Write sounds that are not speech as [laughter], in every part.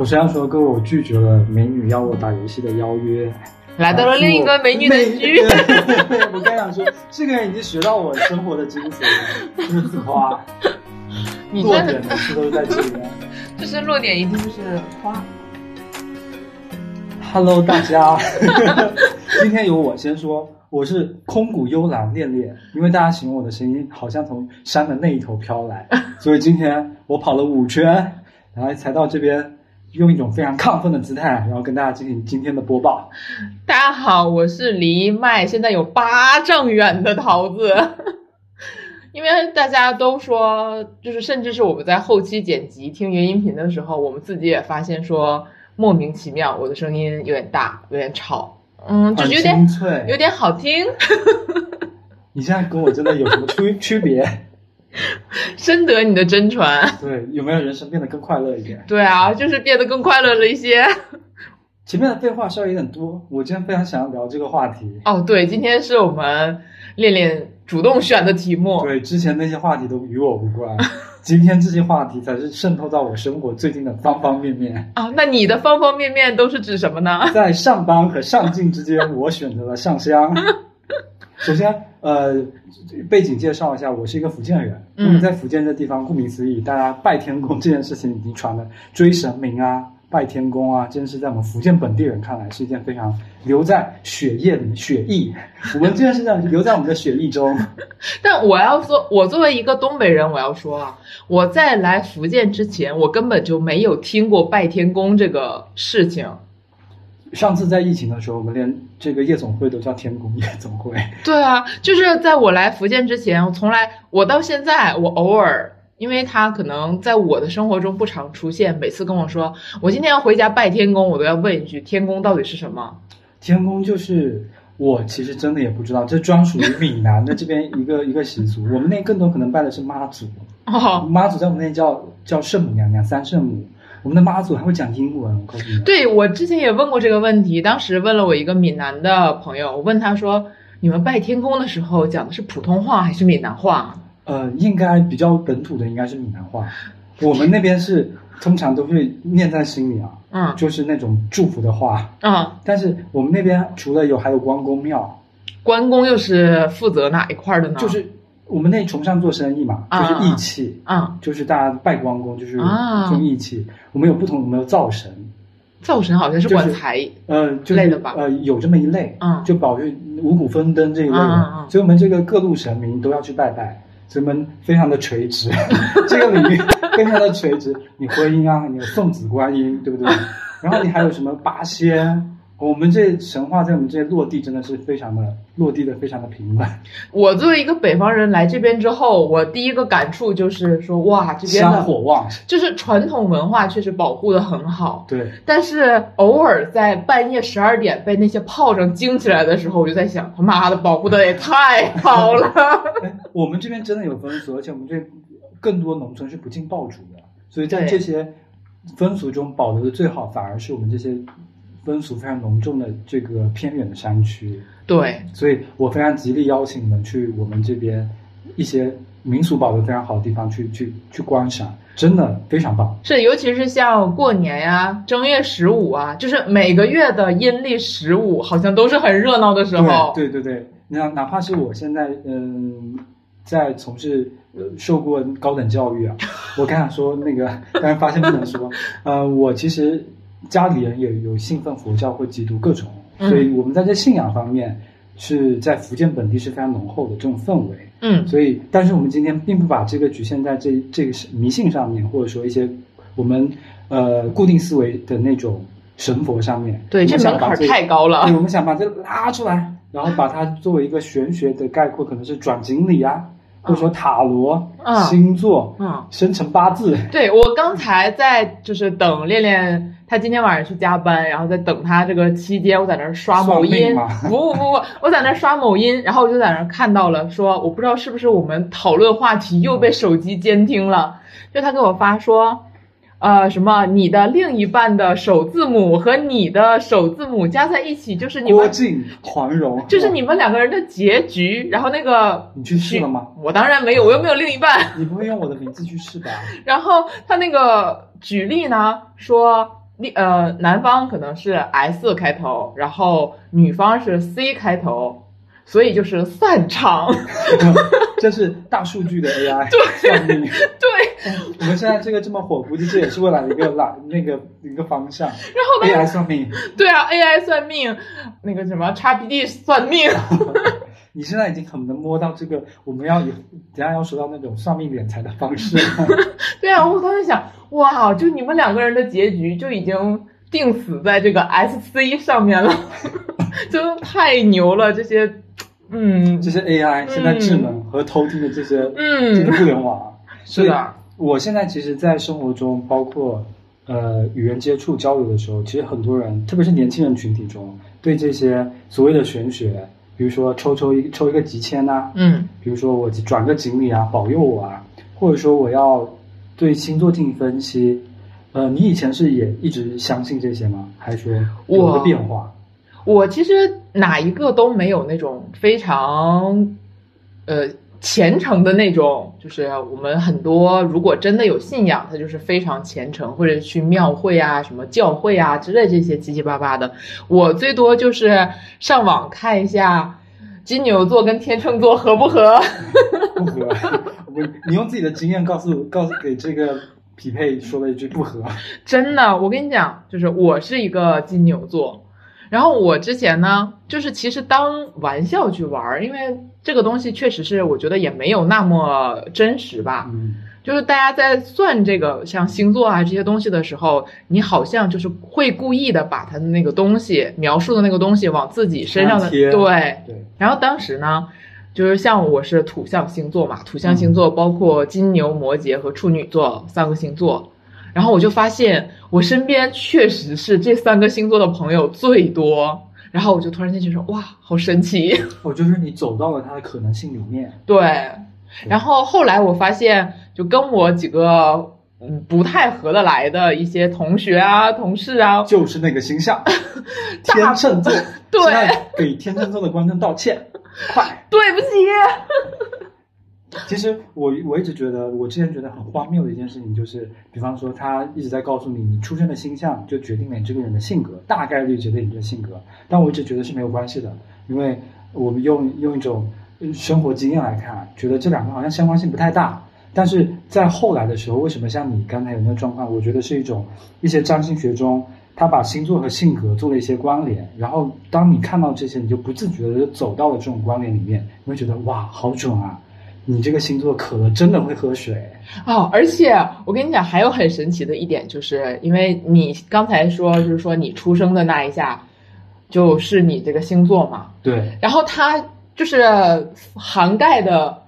我虽然说各位我拒绝了美女邀我打游戏的邀约，来到了另一个美女的局。对我刚想说，这个人已经学到我生活的精髓了，就是自夸。[laughs] 你落点每次都是在这里面。[laughs] 就是落点一定就是夸。Hello，大家，[laughs] 今天由我先说，我是空谷幽兰恋恋，因为大家形容我的声音好像从山的那一头飘来，所以今天我跑了五圈，然后才到这边，用一种非常亢奋的姿态，然后跟大家进行今天的播报。大家好，我是离麦现在有八丈远的桃子。[laughs] 因为大家都说，就是甚至是我们在后期剪辑听原音频的时候，我们自己也发现说莫名其妙，我的声音有点大，有点吵，嗯，就是有点有点好听，[laughs] 你现在跟我真的有什么区区别？[laughs] 深得你的真传。对，有没有人生变得更快乐一点？对啊，就是变得更快乐了一些。前面的废话稍微有点多，我今天非常想要聊这个话题。哦，对，今天是我们练练主动选的题目。对，之前那些话题都与我无关，[laughs] 今天这些话题才是渗透到我生活最近的方方面面。啊，那你的方方面面都是指什么呢？在上班和上进之间，我选择了上香。[laughs] 首先，呃，背景介绍一下，我是一个福建人。嗯那么在福建这地方，顾名思义，大家拜天公这件事情已经传了，追神明啊、拜天公啊，真是在我们福建本地人看来是一件非常留在血液里、血液。我们这件事情留在我们的血液中。[laughs] 但我要说，我作为一个东北人，我要说啊，我在来福建之前，我根本就没有听过拜天公这个事情。上次在疫情的时候，我们连这个夜总会都叫天宫夜总会。对啊，就是在我来福建之前，我从来，我到现在，我偶尔，因为他可能在我的生活中不常出现，每次跟我说我今天要回家拜天公，我都要问一句：天公到底是什么？天宫就是我其实真的也不知道，这专属于闽南的这边一个一个习俗。我们那更多可能拜的是妈祖，哦，妈祖在我们那叫叫圣母娘娘、三圣母。我们的妈祖还会讲英文，我告诉你。对我之前也问过这个问题，当时问了我一个闽南的朋友，我问他说：你们拜天公的时候讲的是普通话还是闽南话？呃，应该比较本土的应该是闽南话，我们那边是通常都会念在心里啊，嗯就是那种祝福的话。嗯，[laughs] 但是我们那边除了有还有关公庙，关公又是负责哪一块儿的呢？就是我们那崇尚做生意嘛，啊就是义气，啊，就是大家拜关公就是啊重义气。我们有不同，我们有灶神，灶神好像是就是管财，呃，就是类的吧呃，有这么一类，嗯就保佑五谷丰登这一类的，所以我们这个各路神明都要去拜拜，所以我们非常的垂直，[laughs] 这个领域非常的垂直。你婚姻啊，你有送子观音，对不对？[laughs] 然后你还有什么八仙？我们这神话在我们这落地真的是非常的落地的非常的平稳，我作为一个北方人来这边之后，我第一个感触就是说，哇，这边香的火旺。就是传统文化确实保护的很好。对，但是偶尔在半夜十二点被那些炮仗惊起来的时候，我就在想，他妈的保护的也太好了。哎，[laughs] 我们这边真的有风俗，而且我们这更多农村是不进爆竹的，所以在这些风俗中保留的最好，反而是我们这些风俗非常浓重的这个偏远的山区。对，所以我非常极力邀请你们去我们这边一些民俗保留非常好的地方去去去观赏，真的非常棒。是，尤其是像过年呀、正月十五啊，就是每个月的阴历十五，好像都是很热闹的时候。对对对对，哪哪怕是我现在嗯在从事呃受过高等教育啊，我刚想说那个，刚才发现不能说，呃，我其实家里人也有信奉佛教或基督各种，嗯所以我们在这信仰方面是在福建本地是非常浓厚的这种氛围。嗯，所以，但是我们今天并不把这个局限在这这个迷信上面，或者说一些我们呃固定思维的那种神佛上面。对，我这门槛太高了对，。我们想把这个拉出来，然后把它作为一个玄学的概括，可能是转经理啊，或者说塔罗、嗯星座、嗯，生辰八字。对我刚才在就是等恋恋，他今天晚上去加班，然后在等他这个期间，我在那刷某音不不不不，我在那刷某音，然后我就在那看到了，说我不知道是不是我们讨论话题又被手机监听了，就他给我发说。呃，什么？你的另一半的首字母和你的首字母加在一起，就是你们，郭靖、黄蓉，就是你们两个人的结局。然后那个，你去试了吗？我当然没有，我又没有另一半。你不会用我的名字去试吧？然后他那个举例呢，说呃，男方可能是 S 开头，然后女方是 C 开头，所以就是散场。[laughs] 这是大数据的 AI 算命。对，我们现在这个这么火，估计这也是未来的一个来那个一个方向。然后 AI 算命。对啊，AI 算命，那个什么 XBD 算命。[laughs] 你现在已经很能摸到这个，我们要以等下要说到那种算命敛财的方式。[laughs] 对啊，我当时想，哇，就你们两个人的结局就已经定死在这个 SC 上面了，[laughs] 真的太牛了，这些。嗯，这些 AI 现在智能和偷听的这些，嗯，这个互联网，[laughs] 是的。我现在其实，在生活中，包括呃与人接触交流的时候，其实很多人，特别是年轻人群体中，对这些所谓的玄学，比如说抽抽一抽一个吉签呐，嗯，比如说我转个锦鲤啊，保佑我啊，或者说我要对星座进行分析，呃，你以前是也一直相信这些吗？还是说有个变化？我其实哪一个都没有那种非常，呃虔诚的那种，就是我们很多如果真的有信仰，他就是非常虔诚，或者去庙会啊、什么教会啊之类这些七七八八的。我最多就是上网看一下金牛座跟天秤座合不合，不合。我你用自己的经验告诉告诉给这个匹配说了一句不合。[laughs] 真的，我跟你讲，就是我是一个金牛座。然后我之前呢，就是其实当玩笑去玩儿，因为这个东西确实是我觉得也没有那么真实吧。嗯，就是大家在算这个像星座啊这些东西的时候，你好像就是会故意的把它的那个东西描述的那个东西往自己身上的对对。然后当时呢，就是像我是土象星座嘛，土象星座包括金牛、摩羯和处女座三个星座。然后我就发现，我身边确实是这三个星座的朋友最多。然后我就突然间觉得，哇，好神奇！[laughs] 哦，就是你走到了它的可能性里面。对。然后后来我发现，就跟我几个嗯不太合得来的一些同学啊、同事啊，[laughs] 就是那个星象，[laughs] 天秤座。对。给天秤座的观众道歉，快，对不起。其实我我一直觉得，我之前觉得很荒谬的一件事情就是，比方说他一直在告诉你，你出生的星象就决定了你这个人的性格，大概率决定你的性格。但我一直觉得是没有关系的，因为我们用用一种生活经验来看，觉得这两个好像相关性不太大。但是在后来的时候，为什么像你刚才有那个状况，我觉得是一种一些占星学中，他把星座和性格做了一些关联，然后当你看到这些，你就不自觉的就走到了这种关联里面，你会觉得哇，好准啊！你这个星座渴了真的会喝水哦，而且我跟你讲，还有很神奇的一点，就是因为你刚才说，就是说你出生的那一下，就是你这个星座嘛。对。然后它就是涵盖的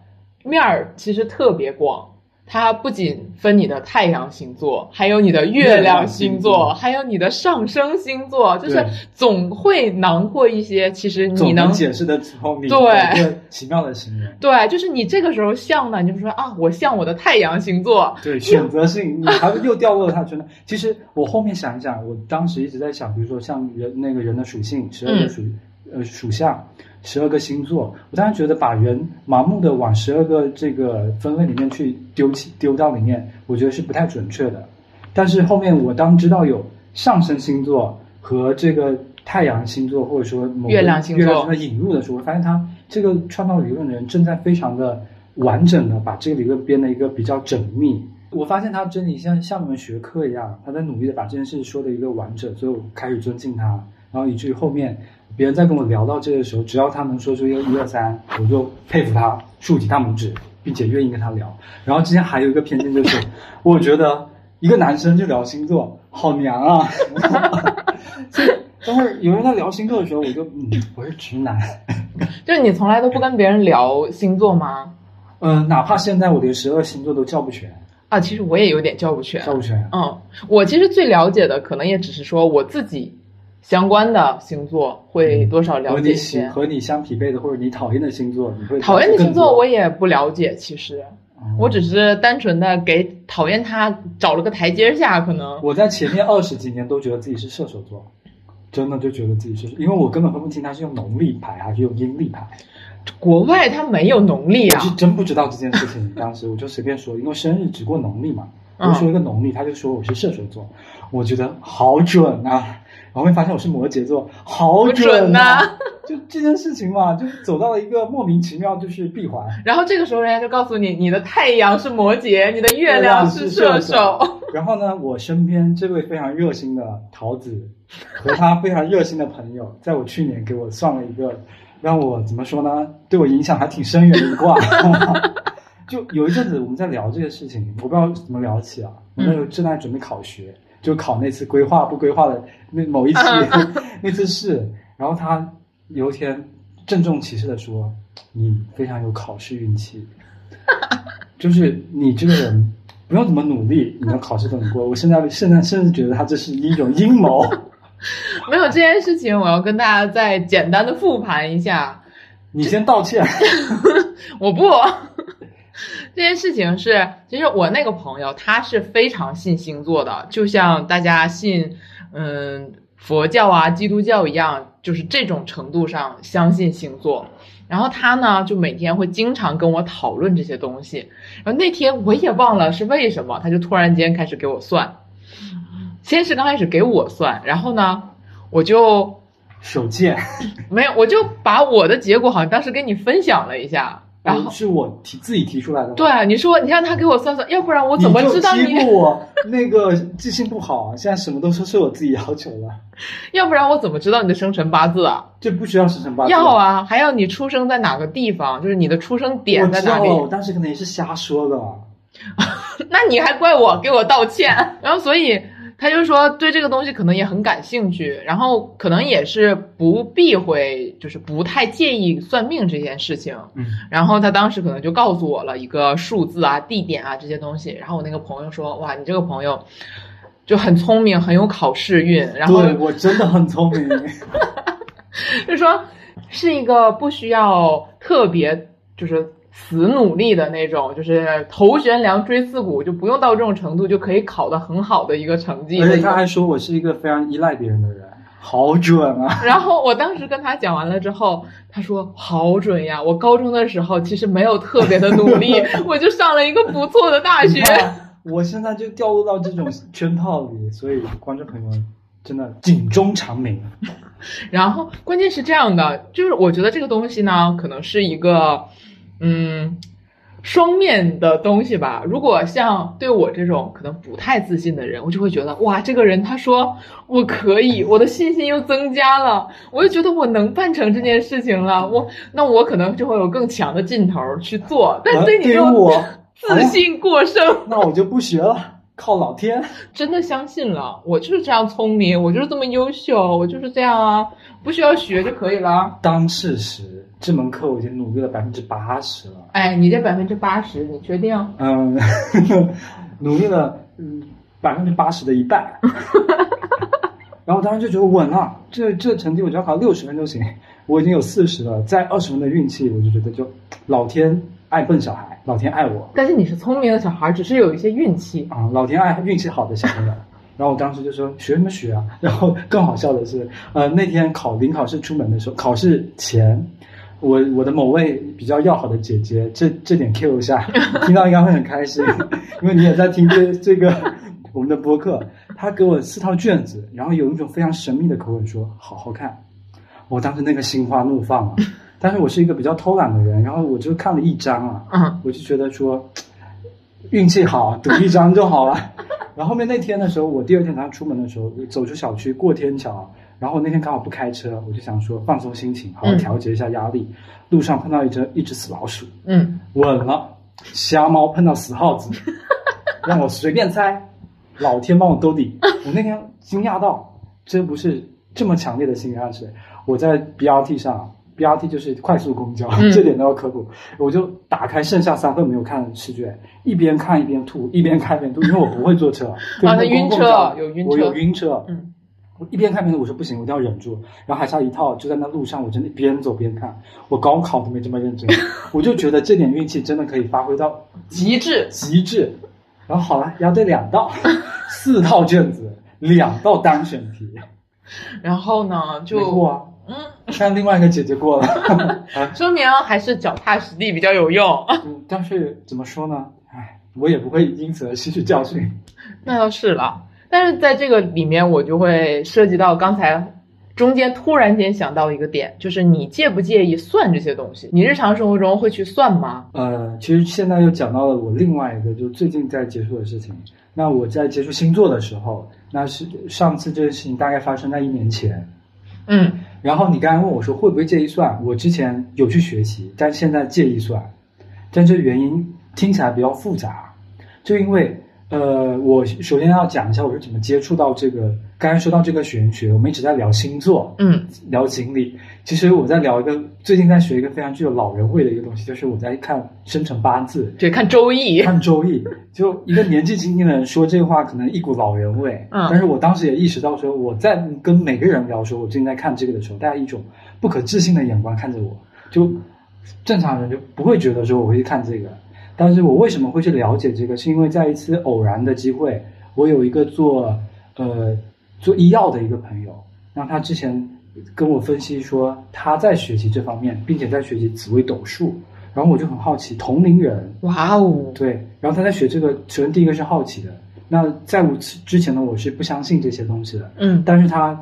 面儿其实特别广。它不仅分你的太阳星座，还有你的月亮星座，还有你的上升星座，就是总会囊括一些。其实你能解释的聪明，对，奇妙的形容。对，就是你这个时候像呢，你就说啊，我像我的太阳星座。对，选择性，你还又掉落了他圈的。其实我后面想一想，我当时一直在想，比如说像人那个人的属性，十二个属呃属相。十二个星座，我当时觉得把人盲目的往十二个这个分类里面去丢弃丢到里面，我觉得是不太准确的。但是后面我当知道有上升星座和这个太阳星座，或者说某月亮星座的引入的时候，我发现他这个创造理论的人正在非常的完整的把这个理论编的一个比较缜密。我发现他真的像像一门学科一样，他在努力的把这件事说的一个完整，所以我开始尊敬他，然后以至于后面。别人在跟我聊到这个时候，只要他能说出一个一二三，我就佩服他，竖起大拇指，并且愿意跟他聊。然后之前还有一个偏见就是，我觉得一个男生就聊星座好娘啊。[laughs] 所以等会儿有人在聊星座的时候，我就嗯，我是直男。就是你从来都不跟别人聊星座吗？嗯，哪怕现在我连十二星座都叫不全啊。其实我也有点叫不全，叫不全。嗯，我其实最了解的可能也只是说我自己。相关的星座会多少了解一些？和你相匹配的或者你讨厌的星座，你会讨厌的星座我也不了解。其实，我只是单纯的给讨厌他找了个台阶下。可能我在前面二十几年都觉得自己是射手座，真的就觉得自己是，因为我根本分不清他是用农历牌还是用阴历牌。国外他没有农历啊，我是真不知道这件事情。当时我就随便说，因为生日只过农历嘛。我就说一个农历，他就说我是射手座，我觉得好准啊。然后会发现我是摩羯座，好准啊！就这件事情嘛，就走到了一个莫名其妙就是闭环。然后这个时候人家就告诉你，你的太阳是摩羯，你的月亮是射手。然后呢，我身边这位非常热心的桃子和他非常热心的朋友，在我去年给我算了一个让我怎么说呢，对我影响还挺深远的一卦。[laughs] 就有一阵子我们在聊这个事情，我不知道怎么聊起啊。我那时候正在准备考学。就考那次规划不规划的那某一期 [laughs] 那次试，然后他有一天郑重其事的说：“你非常有考试运气，[laughs] 就是你这个人不用怎么努力，你的考试都能过。”我现在现在甚至觉得他这是一种阴谋。[laughs] 没有这件事情，我要跟大家再简单的复盘一下。你先道歉。我不。这件事情是，其实我那个朋友他是非常信星座的，就像大家信嗯佛教啊、基督教一样，就是这种程度上相信星座。然后他呢，就每天会经常跟我讨论这些东西。然后那天我也忘了是为什么，他就突然间开始给我算。先是刚开始给我算，然后呢，我就手贱，没有，我就把我的结果好像当时跟你分享了一下。然后是我提自己提出来的。对，你说你让他给我算算，要不然我怎么知道你？欺负我那个记性不好啊，现在什么都说是我自己要求的。[laughs] 要不然我怎么知道你的生辰八字啊？这不需要生辰八字。要啊，还要你出生在哪个地方，就是你的出生点在哪里。我当时可能也是瞎说的。[laughs] 那你还怪我？给我道歉。[laughs] 然后所以。他就说对这个东西可能也很感兴趣，然后可能也是不避讳，就是不太介意算命这件事情。嗯，然后他当时可能就告诉我了一个数字啊、地点啊这些东西。然后我那个朋友说：“哇，你这个朋友就很聪明，很有考试运。”然后对我真的很聪明，[laughs] 就说是一个不需要特别就是。死努力的那种，就是头悬梁锥刺股，就不用到这种程度就可以考得很好的一个成绩。而且他还说我是一个非常依赖别人的人，好准啊！[laughs] 然后我当时跟他讲完了之后，他说好准呀！我高中的时候其实没有特别的努力，[laughs] 我就上了一个不错的大学。我现在就掉入到这种圈套里，所以观众朋友们真的警钟长鸣。[laughs] 然后关键是这样的，就是我觉得这个东西呢，可能是一个。嗯，双面的东西吧。如果像对我这种可能不太自信的人，我就会觉得哇，这个人他说我可以，我的信心又增加了，我就觉得我能办成这件事情了。我那我可能就会有更强的劲头去做。但对你这种自信过剩，[laughs] 那我就不学了，靠老天。真的相信了，我就是这样聪明，我就是这么优秀，我就是这样啊，不需要学就可以了。当事实。这门课我已经努力了百分之八十了。哎，你这百分之八十，你确定？嗯，[laughs] 努力了，嗯，百分之八十的一半。[laughs] 然后当时就觉得稳了，这这成绩我只要考六十分就行。我已经有四十了，再二十分的运气，我就觉得就老天爱笨小孩，老天爱我。但是你是聪明的小孩，只是有一些运气啊。老天爱运气好的小朋友。然后我当时就说学什么学啊？[laughs] 然后更好笑的是，呃，那天考临考试出门的时候，考试前。我我的某位比较要好的姐姐，这这点 Q 一下，[laughs] 听到应该会很开心，因为你也在听这这个我们的播客。她给我四套卷子，然后有一种非常神秘的口吻说：“好好看。”我当时那个心花怒放啊！但是我是一个比较偷懒的人，然后我就看了一张啊，我就觉得说运气好，赌一张就好了。[laughs] 然后后面那天的时候，我第二天早上出门的时候，走出小区过天桥。然后那天刚好不开车，我就想说放松心情，好好调节一下压力。路上碰到一只一只死老鼠，嗯，稳了。瞎猫碰到死耗子，让我随便猜，老天帮我兜底。[laughs] 我那天惊讶到，这不是这么强烈的心理暗示。我在 BRT 上，BRT 就是快速公交，这点都要科普。我就打开剩下三份没有看的试卷，一边看一边吐，一边看一边吐，因为我不会坐车。[laughs] 啊，他晕车有晕车，我有晕车，嗯。我一边看边吐，我说不行，我一定要忍住。然后还差一套，就在那路上，我真的边走边看。我高考都没这么认真，[laughs] 我就觉得这点运气真的可以发挥到极致，极致。然后好了，押对两道，[laughs] 四套卷子，两道单选题。然后呢，就过，嗯，看另外一个姐姐过了，[laughs] 说明还是脚踏实地比较有用。嗯，但是怎么说呢？唉，我也不会因此而吸取教训。[laughs] 那倒是了，但是在这个里面，我就会涉及到刚才中间突然间想到一个点，就是你介不介意算这些东西？你日常生活中会去算吗？呃，其实现在又讲到了我另外一个，就最近在接触的事情。那我在接触星座的时候，那是上次这件事情大概发生在一年前。嗯然后你刚才问我说会不会介意算，我之前有去学习，但现在介意算，但这原因听起来比较复杂，就因为呃，我首先要讲一下我是怎么接触到这个。刚才说到这个玄学，我们一直在聊星座，嗯聊锦鲤。其实我在聊一个最近在学一个非常具有老人味的一个东西，就是我在看生辰八字。对，看周易。[laughs] 看周易，就一个年纪轻轻的人说这话，可能一股老人味。嗯但是我当时也意识到，说我在跟每个人聊说，我最近在看这个的时候，大家一种不可置信的眼光看着我，就正常人就不会觉得说我会去看这个。但是我为什么会去了解这个？是因为在一次偶然的机会，我有一个做呃做医药的一个朋友，那他之前跟我分析说他在学习这方面，并且在学习紫微斗数，然后我就很好奇，同龄人。哇哦，对，然后他在学这个，首先第一个是好奇的。那在我之前呢，我是不相信这些东西的。嗯。但是他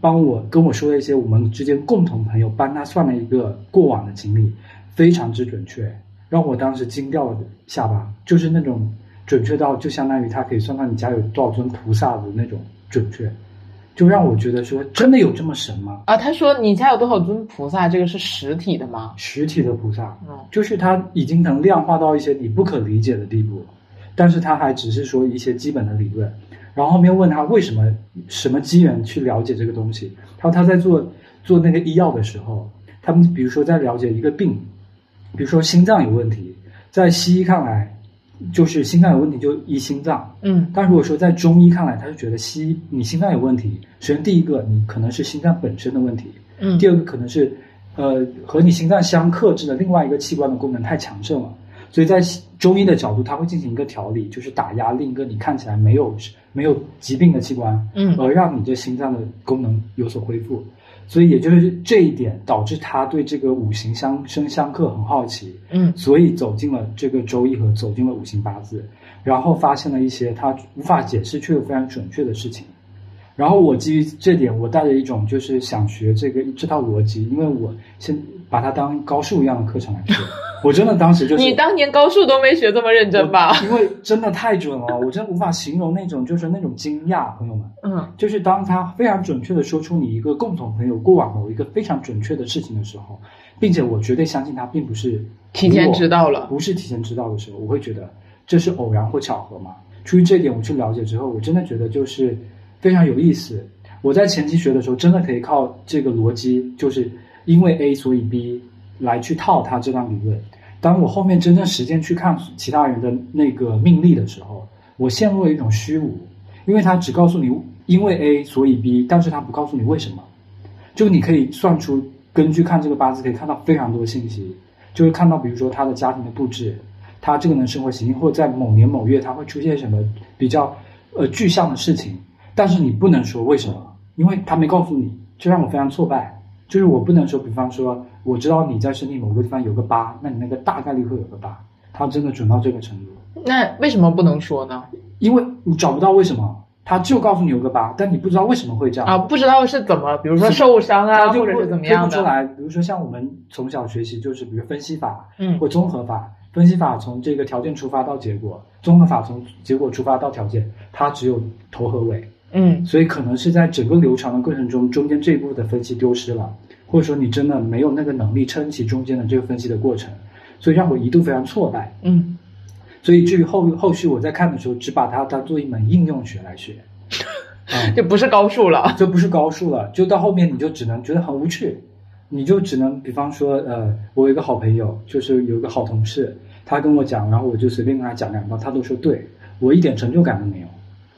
帮我跟我说了一些我们之间共同朋友帮他算了一个过往的经历，非常之准确，让我当时惊掉了下巴，就是那种准确到就相当于他可以算到你家有多少尊菩萨的那种准确，就让我觉得说真的有这么神吗？啊，他说你家有多少尊菩萨？这个是实体的吗？实体的菩萨，嗯就是它已经能量化到一些你不可理解的地步，但是他还只是说一些基本的理论。然后后面问他为什么什么机缘去了解这个东西，他说他在做做那个医药的时候，他们比如说在了解一个病，比如说心脏有问题，在西医看来就是心脏有问题就医心脏，嗯。但如果说在中医看来，他是觉得西医你心脏有问题，首先第一个你可能是心脏本身的问题，嗯。第二个可能是，呃，和你心脏相克制的另外一个器官的功能太强盛了，所以在西中医的角度，它会进行一个调理，就是打压另一个你看起来没有没有疾病的器官，嗯。而让你这心脏的功能有所恢复。所以也就是这一点导致他对这个五行相生相克很好奇，嗯所以走进了这个周易和走进了五行八字，然后发现了一些他无法解释却又非常准确的事情。然后我基于这点，我带着一种就是想学这个这套逻辑，因为我先把它当高数一样的课程来学。我真的当时就是你当年高数都没学这么认真吧？因为真的太准了，我真的无法形容那种就是那种惊讶，朋友们。嗯就是当他非常准确的说出你一个共同朋友过往某一个非常准确的事情的时候，并且我绝对相信他并不是提前知道了不是提前知道的时候，我会觉得这是偶然或巧合嘛。出于这一点，我去了解之后，我真的觉得就是非常有意思。我在前期学的时候，真的可以靠这个逻辑，就是因为 A 所以 B 来去套他这段理论。当我后面真正实践去看其他人的那个命例的时候，我陷入了一种虚无，因为他只告诉你因为 A 所以 B，但是他不告诉你为什么。就你可以算出，根据看这个八字可以看到非常多信息，就会看到比如说他的家庭的布置，他这个人生活习性，或者在某年某月他会出现什么比较呃具象的事情，但是你不能说为什么，因为他没告诉你，这让我非常挫败。就是我不能说，比方说我知道你在身体某个地方有个疤，那你那个大概率会有个疤，他真的准到这个程度。那为什么不能说呢？因为你找不到为什么，他就告诉你有个疤，但你不知道为什么会这样啊，不知道是怎么，比如说受伤啊，就或者是怎么样的。推不出来。比如说像我们从小学习，就是比如分析法嗯或综合法。分析法从这个条件出发到结果，综合法从结果出发到条件，它只有头和尾，嗯。所以可能是在整个流程的过程中，中间这一步的分析丢失了，或者说你真的没有那个能力撑起中间的这个分析的过程，所以让我一度非常挫败。嗯。所以至于后后续我在看的时候，只把它当做一门应用学来学，啊、[laughs] 就不是高数了。就不是高数了，就到后面你就只能觉得很无趣，你就只能比方说，呃，我有一个好朋友，就是有一个好同事，他跟我讲，然后我就随便跟他讲两道，他都说对，我一点成就感都没有，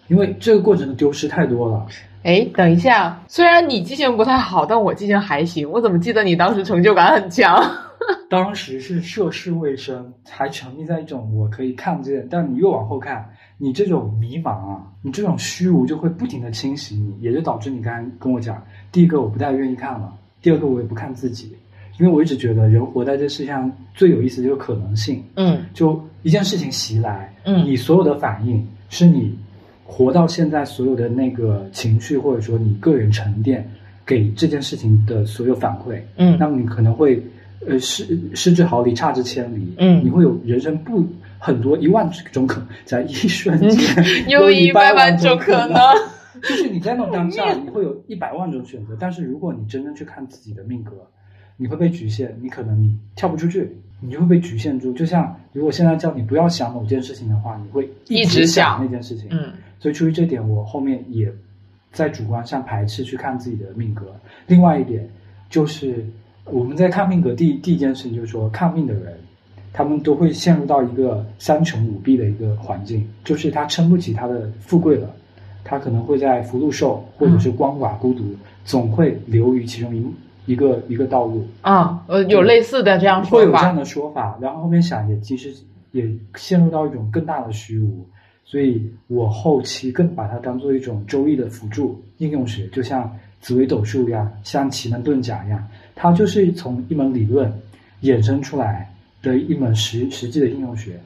因为这个过程的丢失太多了。哎，等一下，虽然你记性不太好，但我记性还行。我怎么记得你当时成就感很强？[laughs] 当时是涉世未深，还沉溺在一种我可以看见，但你越往后看，你这种迷茫啊，你这种虚无就会不停的侵袭你，也就导致你刚才跟我讲，第一个我不太愿意看了，第二个我也不看自己，因为我一直觉得人活在这世界上最有意思就是可能性，嗯就一件事情袭来，嗯你所有的反应是你活到现在所有的那个情绪，或者说你个人沉淀给这件事情的所有反馈，嗯那么你可能会呃失失之毫厘，差之千里，嗯你会有人生不很多一万种可能，在一瞬间 [laughs] 有一百万种可能能。。就是你在那种当下，[laughs] 你会有一百万种选择，但是如果你真正去看自己的命格，你会被局限，你可能你跳不出去，你就会被局限住。就像如果现在叫你不要想某件事情的话，你会一直直想那件事情。嗯所以出于这点，我后面也在主观上排斥去看自己的命格。另外一点就是我们在看命格第第一件事情就是说，看命的人他们都会陷入到一个三穷五弊的一个环境，就是他撑不起他的富贵了，他可能会在福禄寿或者是光寡孤独，总会流于其中一一个一个道路。啊，呃，有类似的这样说法。会有这样的说法，然后后面想也其实也陷入到一种更大的虚无，所以我后期更把它当做一种周易的辅助应用学，就像紫微斗数一样，像奇门遁甲一样，它就是从一门理论衍生出来的一门实实际的应用学。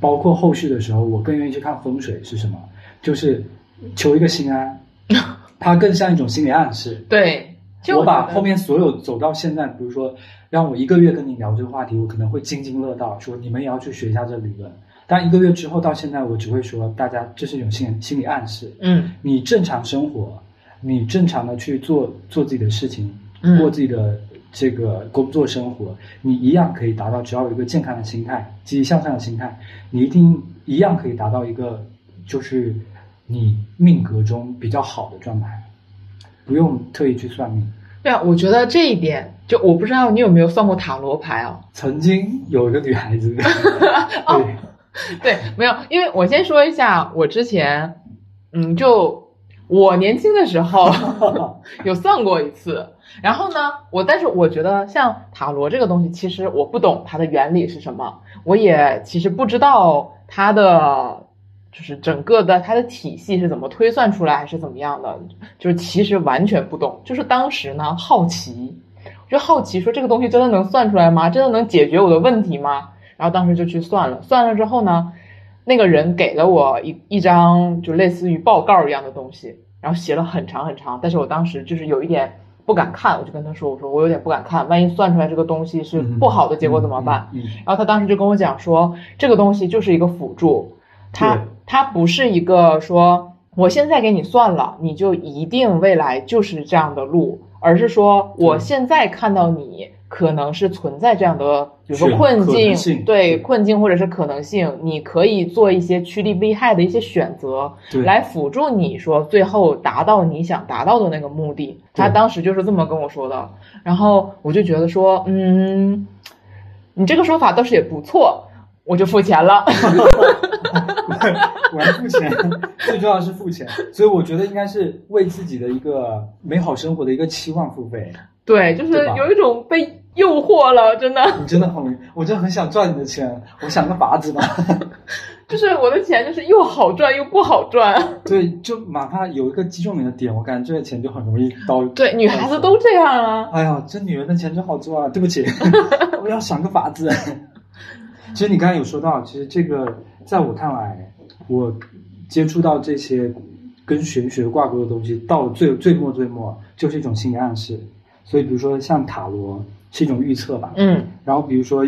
包括后续的时候，我更愿意去看风水是什么，就是求一个心安，[laughs] 它更像一种心理暗示。对，就我把后面所有走到现在，比如说让我一个月跟你聊这个话题，我可能会津津乐道，说你们也要去学一下这理论。但一个月之后到现在，我只会说大家这是一种心心理暗示。嗯你正常生活，你正常的去做做自己的事情，嗯过自己的这个工作生活，你一样可以达到，只要有一个健康的心态、积极向上的心态，你一定一样可以达到一个就是你命格中比较好的状态，不用特意去算命。对啊，我觉得这一点，就我不知道你有没有算过塔罗牌哦？曾经有一个女孩子，[laughs] 哦 [laughs] 对，没有，因为我先说一下，我之前，嗯，就我年轻的时候 [laughs] 有算过一次，然后呢，我但是我觉得像塔罗这个东西，其实我不懂它的原理是什么，我也其实不知道它的就是整个的它的体系是怎么推算出来，还是怎么样的，就是其实完全不懂，就是当时呢好奇，就好奇说这个东西真的能算出来吗？真的能解决我的问题吗？然后当时就去算了，算了之后呢，那个人给了我一一张就类似于报告一样的东西，然后写了很长很长，但是我当时就是有一点不敢看，我就跟他说，我说我有点不敢看，万一算出来这个东西是不好的结果怎么办？然后他当时就跟我讲说，这个东西就是一个辅助，它它不是一个说我现在给你算了，你就一定未来就是这样的路，而是说我现在看到你可能是存在这样的，比如说困境，对对困境或者是可能性，你可以做一些趋利避害的一些选择，对来辅助你说最后达到你想达到的那个目的。他当时就是这么跟我说的，然后我就觉得说，嗯，你这个说法倒是也不错，我就付钱了。[laughs] 我要付钱，最重要的是付钱，所以我觉得应该是为自己的一个美好生活的一个期望付费。对，就是有一种被诱惑了，真的，你真的很，我真的很想赚你的钱，我想个法子吧。[laughs] 就是我的钱就是又好赚又不好赚。[laughs] 对，就哪怕有一个击中你的点，我感觉这个钱就很容易到。对，女孩子都这样啊。哎呀，这女人的钱真好赚啊！对不起，[laughs] 我要想个法子。其实你刚才有说到，其实这个在我看来，我接触到这些跟玄学挂钩的东西，到最最末最末就是一种心理暗示。所以，比如说像塔罗是一种预测吧，嗯然后比如说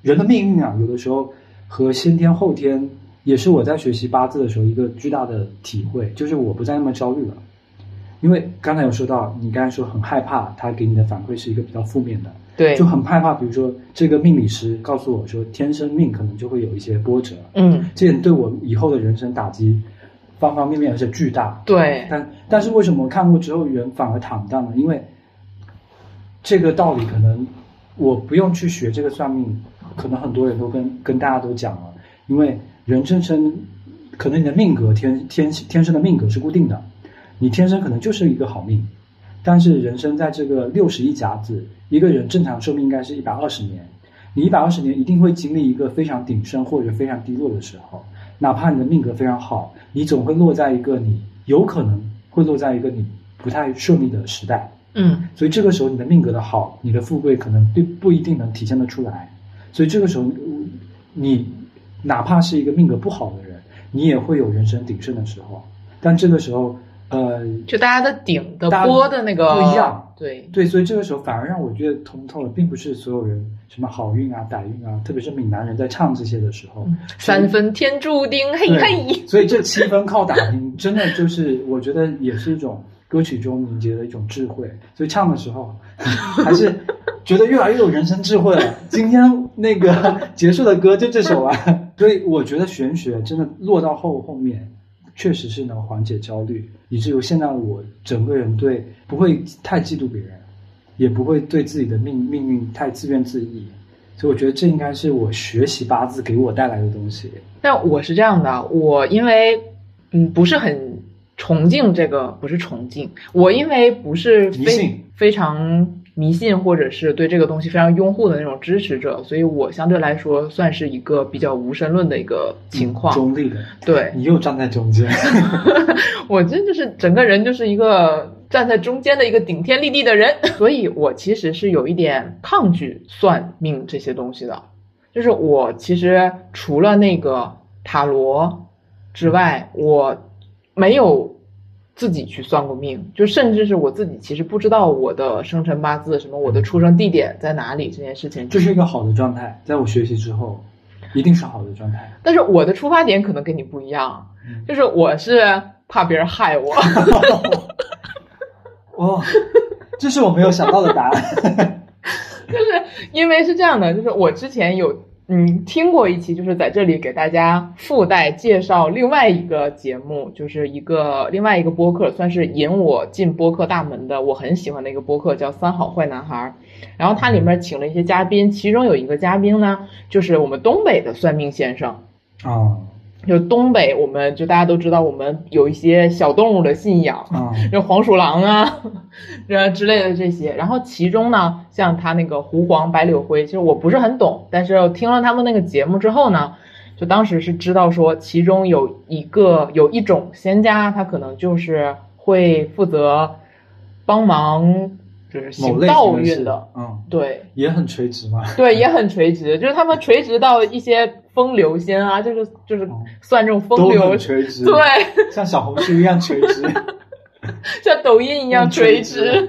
人的命运啊，有的时候和先天后天，也是我在学习八字的时候一个巨大的体会，就是我不再那么焦虑了。因为刚才有说到，你刚才说很害怕他给你的反馈是一个比较负面的，对就，很害怕。比如说这个命理师告诉我说，天生命可能就会有一些波折，嗯这点对我以后的人生打击方方面面而且巨大。对，但但是为什么看过之后人反而坦荡呢？因为这个道理可能我不用去学这个算命，可能很多人都跟跟大家都讲了，因为人生生可能你的命格天天天生的命格是固定的，你天生可能就是一个好命，但是人生在这个六十一甲子，一个人正常寿命应该是一百二十年，你一百二十年一定会经历一个非常鼎盛或者非常低落的时候，哪怕你的命格非常好，你总会落在一个你有可能会落在一个你不太顺利的时代。嗯所以这个时候你的命格的好，你的富贵可能并不一定能体现得出来。所以这个时候，你哪怕是一个命格不好的人，你也会有人生鼎盛的时候。但这个时候，呃，就大家的顶的波的那个不一样，对，对，所以这个时候反而让我觉得通透了，并不是所有人什么好运啊、歹运啊，特别是闽南人在唱这些的时候，三分天注定，嘿嘿。所以这七分靠打拼，真的就是我觉得也是一种歌曲中凝结的一种智慧。所以唱的时候，[laughs] 还是觉得越来越有人生智慧了。今天那个结束的歌就这首啊，所以我觉得玄学真的落到后后面，确实是能缓解焦虑，以至于现在我整个人对不会太嫉妒别人，也不会对自己的命命运太自怨自艾。所以我觉得这应该是我学习八字给我带来的东西。但我是这样的，我因为嗯不是很崇敬这个，不是崇敬，我因为不是非非常迷信或者是对这个东西非常拥护的那种支持者，所以我相对来说算是一个比较无神论的一个情况。中立的，对你又站在中间。[laughs] [laughs] 我真就是整个人就是一个站在中间的一个顶天立地的人，[laughs] 所以我其实是有一点抗拒算命这些东西的。就是我其实除了那个塔罗之外，我没有自己去算过命，就甚至是我自己其实不知道我的生辰八字，什么我的出生地点在哪里这件事情，这是一个好的状态，在我学习之后，一定是好的状态。但是我的出发点可能跟你不一样，嗯就是我是怕别人害我。[laughs] 哦，这是我没有想到的答案。[laughs] 就是因为是这样的，就是我之前有嗯听过一期，就是在这里给大家附带介绍另外一个节目，就是一个另外一个播客，算是引我进播客大门的，我很喜欢的一个播客，叫《三好坏男孩》。然后它里面请了一些嘉宾，其中有一个嘉宾呢，就是我们东北的算命先生。啊就东北，我们就大家都知道，我们有一些小动物的信仰，啊就黄鼠狼啊，这之类的这些。然后其中呢，像他那个狐黄白柳灰，其实我不是很懂，但是听了他们那个节目之后呢，就当时是知道说，其中有一个有一种仙家，他可能就是会负责帮忙，就是行道运的，嗯，对也很垂直嘛。对，也很垂直，就是他们垂直到一些风流仙啊，就是就是哦。算这种风流。很垂直，对，[laughs] 像小红书一样垂直。[laughs] 像抖音一样嗯垂直。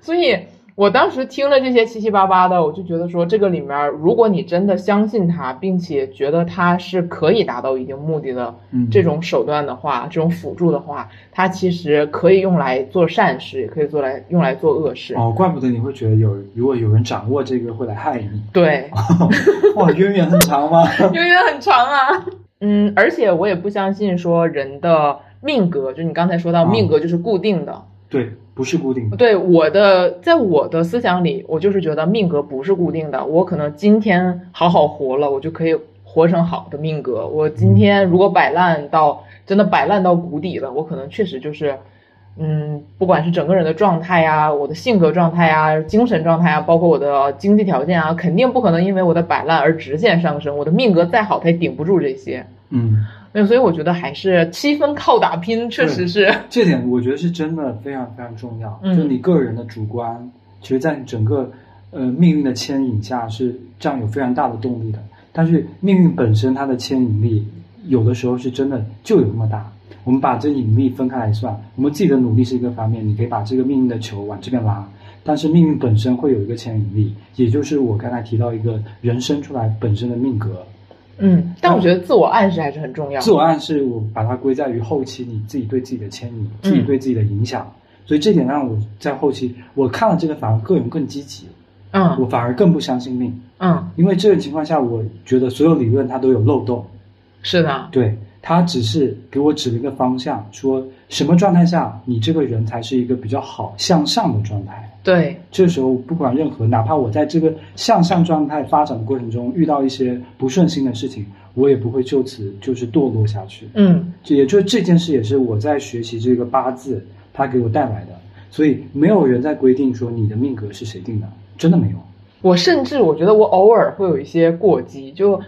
所以我当时听了这些七七八八的，我就觉得说，这个里面如果你真的相信它，并且觉得它是可以达到一定目的的嗯，这种手段的话，这种辅助的话，它其实可以用来做善事，也可以做来用来做恶事。哦，怪不得你会觉得有，如果有人掌握这个会来害你。对，[laughs] 哇，渊源很长吗？[laughs] 渊源很长啊。嗯，而且我也不相信说人的命格，就你刚才说到哦命格就是固定的。对，不是固定的。对我的，在我的思想里，我就是觉得命格不是固定的。我可能今天好好活了，我就可以活成好的命格。我今天如果摆烂到真的摆烂到谷底了，我可能确实就是，嗯，不管是整个人的状态呀、我的性格状态呀、精神状态啊，包括我的经济条件啊，肯定不可能因为我的摆烂而直线上升。我的命格再好，它也顶不住这些。嗯，对，所以我觉得还是七分靠打拼，确实是。这点我觉得是真的非常非常重要。嗯就你个人的主观，其实在整个呃命运的牵引下是这样有非常大的动力的。但是命运本身它的牵引力，有的时候是真的就有那么大。我们把这引力分开来算，我们自己的努力是一个方面，你可以把这个命运的球往这边拉，但是命运本身会有一个牵引力，也就是我刚才提到一个人生出来本身的命格。嗯，但我觉得自我暗示还是很重要。自我暗示，我把它归在于后期你自己对自己的牵引，自己对自己的影响。所以这点让我在后期，我看了这个反而个人更积极，嗯。我嗯反而更不相信命，嗯，因为这种情况下，我觉得所有理论它都有漏洞，是的，对，它只是给我指了一个方向，说什么状态下你这个人才是一个比较好向上的状态。对，这时候不管任何，哪怕我在这个向上状态发展的过程中遇到一些不顺心的事情，我也不会就此就是堕落下去。嗯这也就是这件事也是我在学习这个八字，它给我带来的。所以没有人在规定说你的命格是谁定的，真的没有。我甚至我觉得我偶尔会有一些过激，就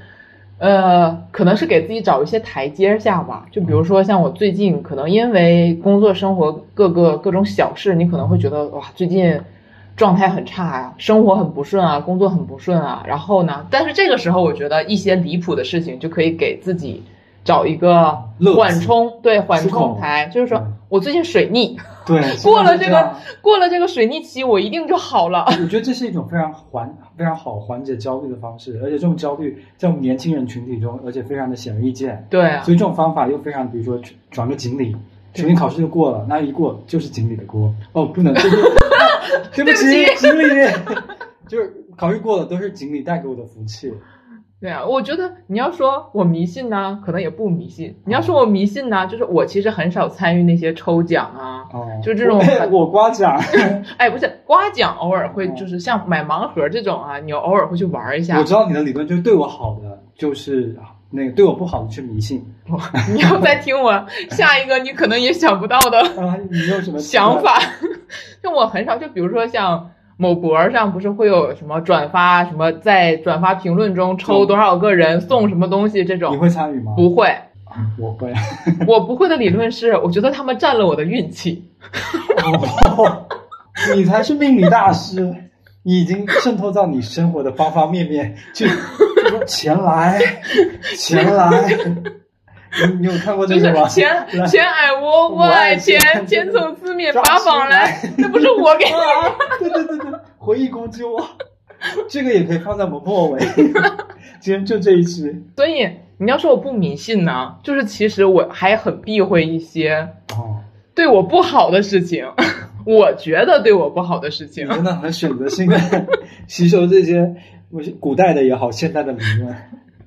呃，可能是给自己找一些台阶下吧。就比如说像我最近可能因为工作生活各个各种小事，你可能会觉得哇，最近状态很差呀、生活很不顺啊，工作很不顺啊。然后呢，但是这个时候我觉得一些离谱的事情就可以给自己找一个缓冲，对缓冲台，就是说嗯我最近水逆，对，[laughs] 过了这个这过了这个水逆期，我一定就好了。我觉得这是一种非常缓、非常好缓解焦虑的方式，而且这种焦虑在我们年轻人群体中，而且非常的显而易见。对啊所，以这种方法又非常，比如说转个锦鲤，水逆考试就过了，那一过就是锦鲤的锅。哦，不能，对不 [laughs] 对不起，锦鲤，[laughs] 就是考试过了都是锦鲤带给我的福气。对啊，我觉得你要说我迷信呢，可能也不迷信；你要说我迷信呢，就是我其实很少参与那些抽奖啊，哦，就这种我 [laughs] 我刮奖，[laughs] 哎，不是刮奖，偶尔会哦就是像买盲盒这种啊，你偶尔会去玩一下我。知道你的理论就是对我好的就是那个对我不好的去迷信你要再听我 [laughs] 下一个，你可能也想不到的啊。你有什么想？法。就我很少，就比如说像某博上不是会有什么转发什么，在转发评论中抽多少个人送什么东西这种你，会参与吗？不会。[laughs] 我会。我不会的理论是，我觉得他们占了我的运气。哦，你才是命理大师，你已经渗透到你生活的方方面面，去 [laughs] 就说钱来，前来。你你有看过这个吗？钱 [laughs] 来钱爱我，我爱钱，钱从四面八方来，那不是我给你。[laughs] 啊，对对对对，回忆攻击我，这个也可以放在我们末尾。今天就这一期所以你要说我不迷信呢，就是其实我还很避讳一些哦，对我不好的事情，[laughs] 我觉得对我不好的事情。真的很选择性的吸收这些，我古代的也好，现代的理论。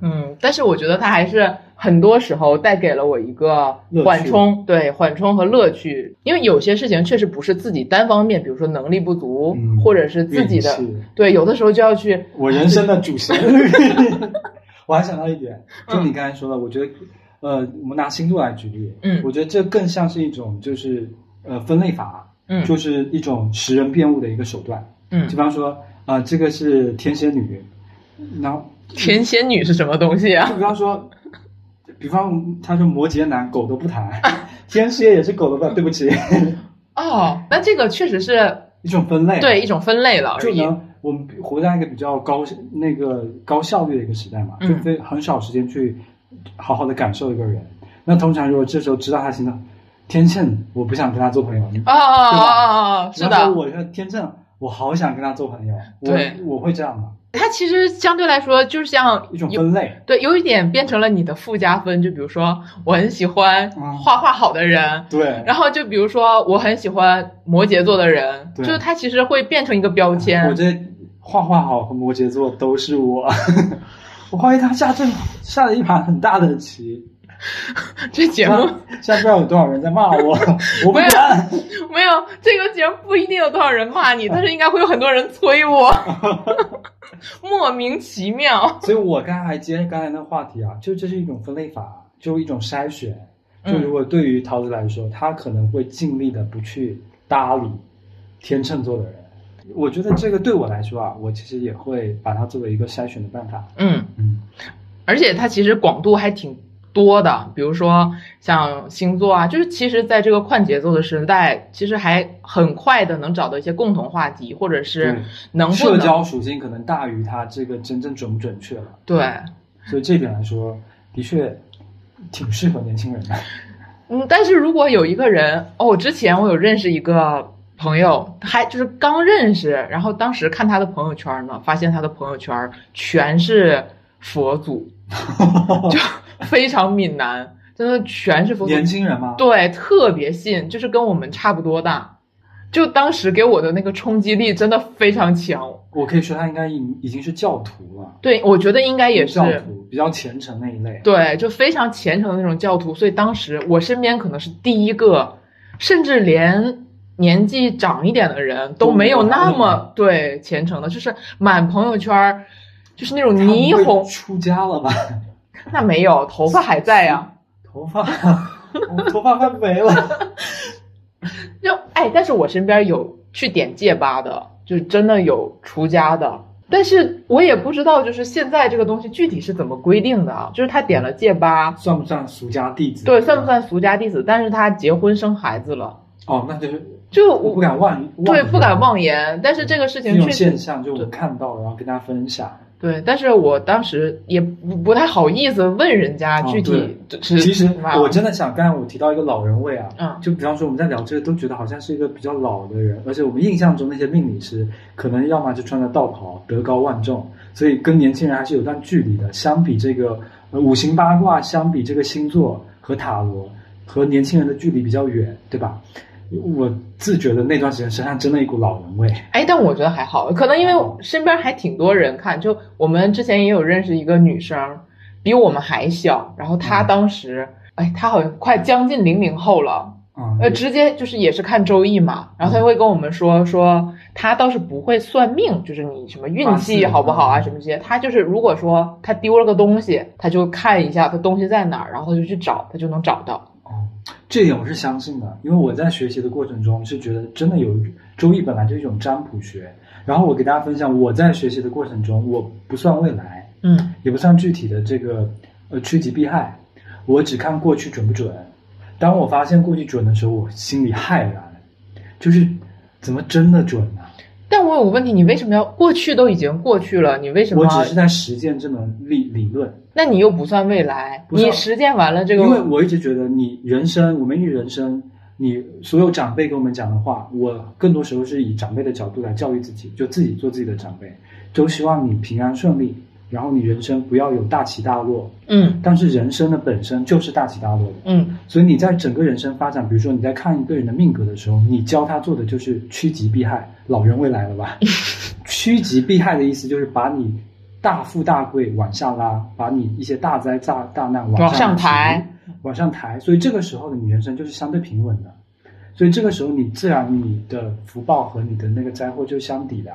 嗯，但是我觉得它还是很多时候带给了我一个缓冲，对缓冲和乐趣。因为有些事情确实不是自己单方面，比如说能力不足，嗯或者是自己的对，有的时候就要去我人生的主旋律。[laughs] 我还想到一点，就你刚才说的，我觉得，呃，我们拿星座来举例，嗯我觉得这更像是一种就是呃分类法，嗯就是一种识人辨物的一个手段。嗯比，方说，啊、这个是天蝎女，然后天仙女是什么东西啊？就？比方说，比方他说摩羯男狗都不谈，[laughs] 天蝎也是狗都不谈，对不起，哦，那这个确实是一种分类，对一种分类了。就能我们活在一个比较高那个高效率的一个时代嘛，嗯。就非很少时间去好好的感受一个人。那通常如果这时候知道他心的天秤，我不想跟他做朋友，哦哦哦哦哦，是的，我说天秤，我好想跟他做朋友，我对。我会这样的它其实相对来说就是像一种分类。对，有一点变成了你的附加分，就比如说我很喜欢嗯画画好的人，对，然后就比如说我很喜欢摩羯座的人，就是它其实会变成一个标签。我这画画好和摩羯座都是我，[laughs] 我怀疑他下这下了一盘很大的棋。[laughs] 这节目现在不知道有多少人在骂我，我不没有管。[laughs] 没有这个节目不一定有多少人骂你，但是应该会有很多人催我，[laughs] 莫名其妙。所以我刚才还接着刚才那个话题啊，就这是一种分类法，就一种筛选。就嗯如果对于桃子来说，他可能会尽力的不去搭理天秤座的人。我觉得这个对我来说啊，我其实也会把它作为一个筛选的办法。嗯，嗯，而且它其实广度还挺多的，比如说像星座啊，就是其实在这个快节奏的时代，其实还很快的能找到一些共同话题，或者是能不社交属性可能大于它这个真正准不准确了。对。所以这点来说，的确挺适合年轻人的。[laughs] 嗯，但是如果有一个人，哦，之前我有认识一个朋友，还就是刚认识，然后当时看他的朋友圈呢，发现他的朋友圈全是佛祖，[laughs] 就 [laughs] 非常闽南，真的全是佛祖年，轻人嘛，对，特别信，就是跟我们差不多大。就当时给我的那个冲击力真的非常强，我可以说他应该已已经是教徒了，对我觉得应该也是教徒比较虔诚那一类。对，就非常虔诚的那种教徒，所以当时我身边可能是第一个，甚至连年纪长一点的人都没有那么对虔诚的，就是满朋友圈儿就是那种霓虹，出家了吧？那没有，头发还在呀、[laughs] 头发，我头发快没了。[laughs] 就哎，但是我身边有去点戒疤的，就是真的有出家的。但是我也不知道，就是现在这个东西具体是怎么规定的啊？就是他点了戒疤，算不算俗家弟子？对，算不？算俗家弟子？但是他结婚生孩子了，哦，那就是就我不敢妄对不敢妄妄言，但是这个事情这种现象，就我看到，然后跟大家分享。对，但是我当时也不不太好意思问人家哦具体是其实我真的想，刚才我提到一个老人味啊，嗯就比方说我们在聊这个，都觉得好像是一个比较老的人，而且我们印象中那些命理师可能要么就穿着道袍，德高望重，所以跟年轻人还是有段距离的。相比这个呃五行八卦，相比这个星座和塔罗，和年轻人的距离比较远，对吧？我自觉得那段时间身上真的一股老人味。哎，但我觉得还好，可能因为身边还挺多人看，就我们之前也有认识一个女生，比我们还小，然后她嗯当时，哎，她好像快将近零零后了，啊、呃，直接就是也是看周易嘛，然后她会跟我们说说，她倒是不会算命，就是你什么运气好不好啊嗯什么这些，她就是如果说她丢了个东西，她就看一下她东西在哪儿，然后她就去找，她就能找到。哦，这点我是相信的，因为我在学习的过程中是觉得真的有周易本来就是一种占卜学。然后我给大家分享，我在学习的过程中，我不算未来，嗯也不算具体的这个呃趋吉避害，我只看过去准不准。当我发现过去准的时候，我心里骇然，就是怎么真的准呢、但我有个问题，你为什么要过去都已经过去了，你为什么我只是在实践这门理理论。那你又不算未来，你实践完了这个，因为我一直觉得你人生，我们一人生，你所有长辈跟我们讲的话，我更多时候是以长辈的角度来教育自己，就自己做自己的长辈，都希望你平安顺利，然后你人生不要有大起大落。嗯但是人生的本身就是大起大落的，嗯所以你在整个人生发展，比如说你在看一个人的命格的时候，你教他做的就是趋吉避害。老人未来了吧？[laughs] 趋吉避害的意思就是把你大富大贵往下拉，把你一些大灾大大难往往上抬，往上抬。所以这个时候的你人生就是相对平稳的，所以这个时候你自然你的福报和你的那个灾祸就相抵的，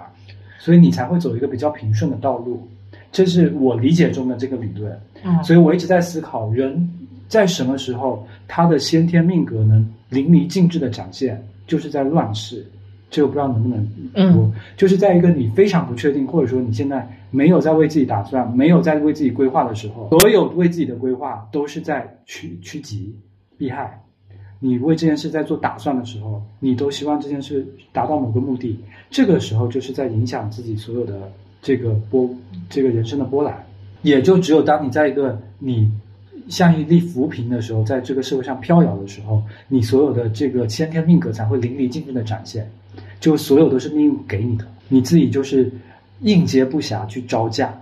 所以你才会走一个比较平顺的道路。这是我理解中的这个理论。嗯，所以我一直在思考，人在什么时候他的先天命格能淋漓尽致的展现，就是在乱世。这个不知道能不能嗯就是在一个你非常不确定，或者说你现在没有在为自己打算，没有在为自己规划的时候，所有为自己的规划都是在趋趋吉避害。你为这件事在做打算的时候，你都希望这件事达到某个目的，这个时候就是在影响自己所有的这个波，这个人生的波澜。也就只有当你在一个你像一粒浮萍的时候，在这个社会上飘摇的时候，你所有的这个先天命格才会淋漓尽致的展现，就所有都是命运给你的，你自己就是应接不暇去招架，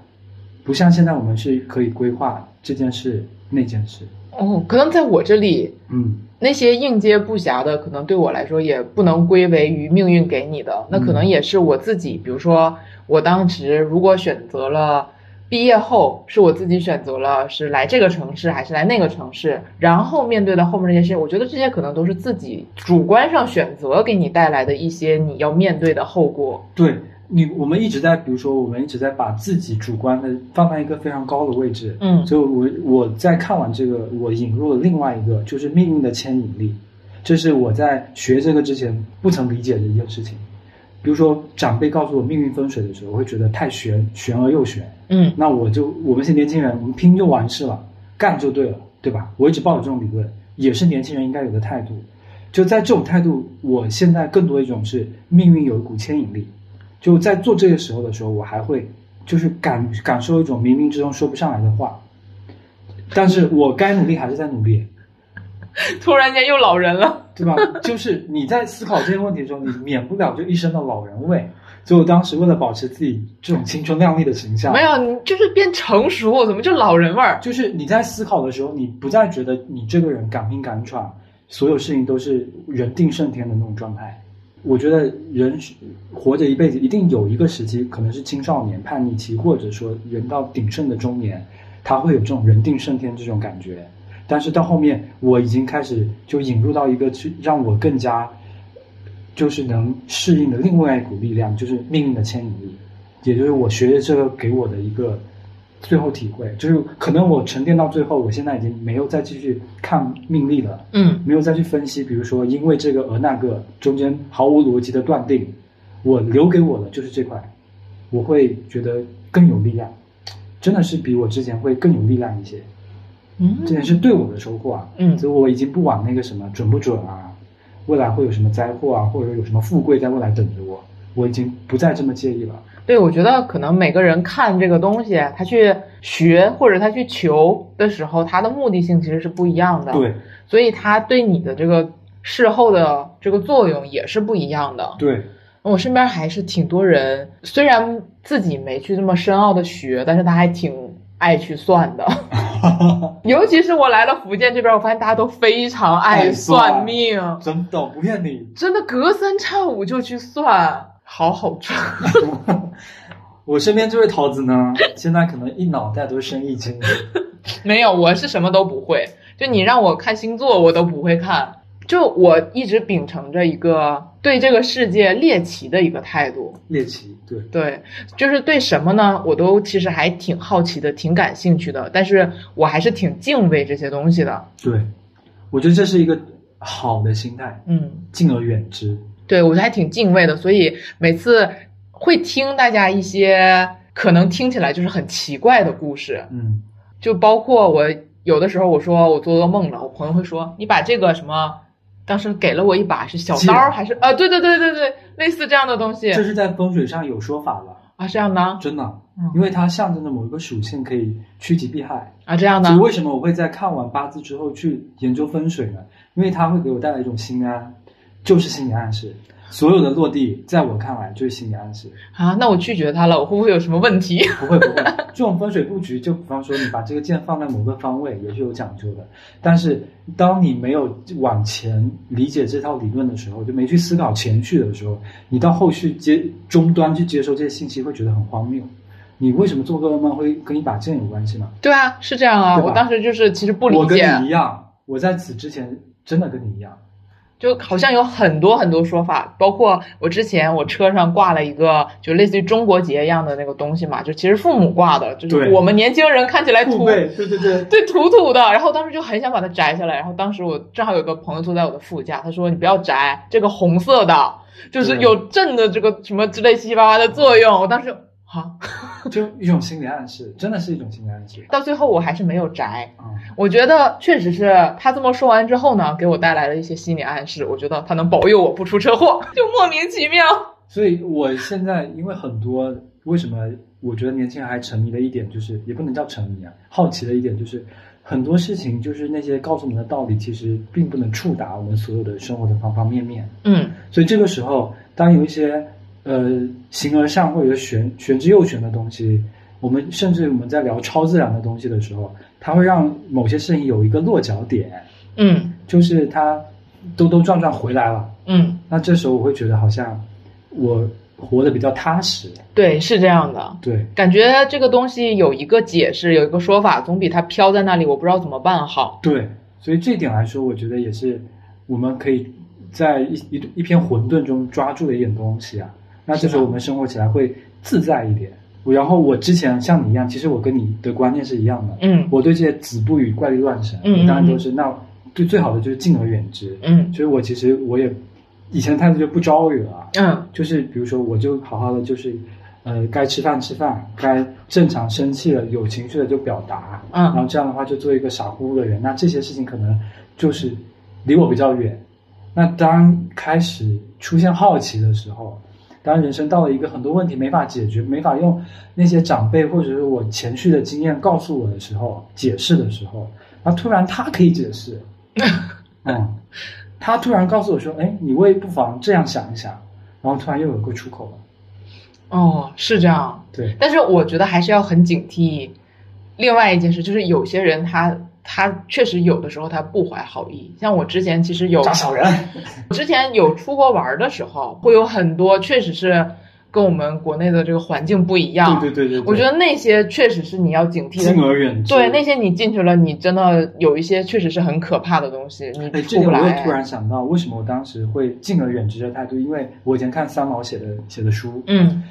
不像现在我们是可以规划这件事那件事，哦，可能在我这里，嗯那些应接不暇的，可能对我来说也不能归为于命运给你的，那可能也是我自己。比如说，我当时如果选择了毕业后，是我自己选择了是来这个城市还是来那个城市，然后面对的后面这些事情，我觉得这些可能都是自己主观上选择给你带来的一些你要面对的后果。对你，我们一直在，比如说，我们一直在把自己主观的放在一个非常高的位置。嗯所以我我在看完这个，我引入了另外一个，就是命运的牵引力，这是我在学这个之前不曾理解的一件事情。比如说，长辈告诉我命运风水的时候，我会觉得太玄，玄而又玄。嗯那我就我们是年轻人，我们拼就完事了，干就对了，对吧？我一直抱有这种理论，也是年轻人应该有的态度。就在这种态度，我现在更多一种是命运有一股牵引力。就在做这些时候的时候，我还会就是感感受一种冥冥之中说不上来的话，但是我该努力还是在努力，[laughs] 突然间又老人了。对吧？就是你在思考这些问题的时候，你免不了就一身的老人味。所以我当时为了保持自己这种青春靓丽的形象，没有，你就是变成熟，怎么就老人味儿？就是你在思考的时候，你不再觉得你这个人敢拼敢闯，所有事情都是人定胜天的那种状态。我觉得人是活着一辈子，一定有一个时期，可能是青少年叛逆期，或者说人到鼎盛的中年，他会有这种人定胜天这种感觉。但是到后面，我已经开始就引入到一个去让我更加就是能适应的另外一股力量，就是命运的牵引力，也就是我学的这个给我的一个最后体会，就是可能我沉淀到最后，我现在已经没有再继续看命力了，嗯没有再去分析，比如说因为这个而那个中间毫无逻辑的断定，我留给我的就是这块，我会觉得更有力量，真的是比我之前会更有力量一些。嗯这件事对我的收获啊，嗯所以我已经不往那个什么准不准啊，未来会有什么灾祸啊，或者有什么富贵在未来等着我，我已经不再这么介意了。对，我觉得可能每个人看这个东西，他去学或者他去求的时候，他的目的性其实是不一样的。对所以他对你的这个事后的这个作用也是不一样的。对，我身边还是挺多人，虽然自己没去这么深奥的学，但是他还挺爱去算的。[laughs] 尤其是我来了福建这边，我发现大家都非常爱算命，真的不骗你。真的隔三差五就去算，好好赚。[laughs] 我身边这位桃子呢，现在可能一脑袋都是生意经。[laughs] 没有，我是什么都不会。就你让我看星座，我都不会看。就我一直秉承着一个对这个世界猎奇的一个态度，猎奇，对，对，就是对什么呢，我都其实还挺好奇的，挺感兴趣的，但是我还是挺敬畏这些东西的。对，我觉得这是一个好的心态，嗯，敬而远之。对我觉得还挺敬畏的，所以每次会听大家一些可能听起来就是很奇怪的故事，嗯，就包括我有的时候我说我做噩梦了，我朋友会说你把这个什么，当时给了我一把是小刀还是啊？对对对对对，类似这样的东西这是在风水上有说法了，啊，这样的真的嗯，因为它象征着某一个属性可以趋吉避害。啊，这样的所以为什么我会在看完八字之后去研究风水呢？因为它会给我带来一种心安，就是心理暗示。所有的落地，在我看来就是心理暗示。啊，那我拒绝他了，我会不会有什么问题？不会不会，这种风水布局，就比方说你把这个剑放在某个方位，也是有讲究的。但是当你没有往前理解这套理论的时候，就没去思考前序的时候，你到后续接终端去接收这些信息，会觉得很荒谬。你为什么做个噩梦会跟一把剑有关系吗？对啊，是这样啊，我当时就是其实不理解我跟你一，样，我在此之前真的跟你一样。就好像有很多很多说法，包括我之前我车上挂了一个就类似于中国结一样的那个东西嘛，就其实父母挂的，就是我们年轻人看起来土，对对对，对土土的，然后当时就很想把它摘下来，然后当时我正好有个朋友坐在我的副驾，他说你不要摘这个红色的，就是有镇的这个什么之类七七八八的作用，我当时就啊，[laughs] 就一种心理暗示，真的是一种心理暗示到最后我还是没有宅，嗯、我觉得确实是他这么说完之后呢，给我带来了一些心理暗示。我觉得他能保佑我不出车祸，[laughs] 就莫名其妙。所以我现在因为很多，为什么我觉得年轻人还沉迷的一点，就是也不能叫沉迷啊，好奇的一点就是，很多事情就是那些告诉我们的道理，其实并不能触达我们所有的生活的方方面面。嗯所以这个时候，当有一些呃形而上或者玄玄之又玄的东西，我们甚至我们在聊超自然的东西的时候，它会让某些事情有一个落脚点，嗯就是它兜兜转转回来了。嗯，那这时候我会觉得好像我活得比较踏实。对，是这样的。对，感觉这个东西有一个解释，有一个说法，总比它飘在那里，我不知道怎么办好。对，所以这一点来说，我觉得也是我们可以在一一一片混沌中抓住的一点东西啊。那这时候我们生活起来会自在一点。然后我之前像你一样，其实我跟你的观念是一样的。嗯我对这些子不语怪力乱神，嗯当然都是那对最好的就是敬而远之。嗯所以我其实我也以前态度就不招惹啊，嗯就是比如说，我就好好的，就是，呃，该吃饭吃饭，该正常生气了、有情绪了就表达，嗯然后这样的话就做一个傻乎乎的人。那这些事情可能就是离我比较远。那当开始出现好奇的时候，当人生到了一个很多问题没法解决、没法用那些长辈或者是我前去的经验告诉我的时候，解释的时候，然后突然他可以解释，[laughs] 嗯，他突然告诉我说：“哎，你为不妨这样想一想。”然后突然又有个出口了。哦，是这样。对，但是我觉得还是要很警惕。另外一件事就是，有些人他他确实有的时候他不怀好意。像我之前其实有扎小人。[laughs] 之前有出国玩的时候，会有很多确实是跟我们国内的这个环境不一样。对对对对，我觉得那些确实是你要警惕敬。而远之。对，那些你进去了，你真的有一些确实是很可怕的东西，你哎，这出不来。点我又突然想到，为什么我当时会敬而远之的态度？因为我以前看三毛写的写的书，嗯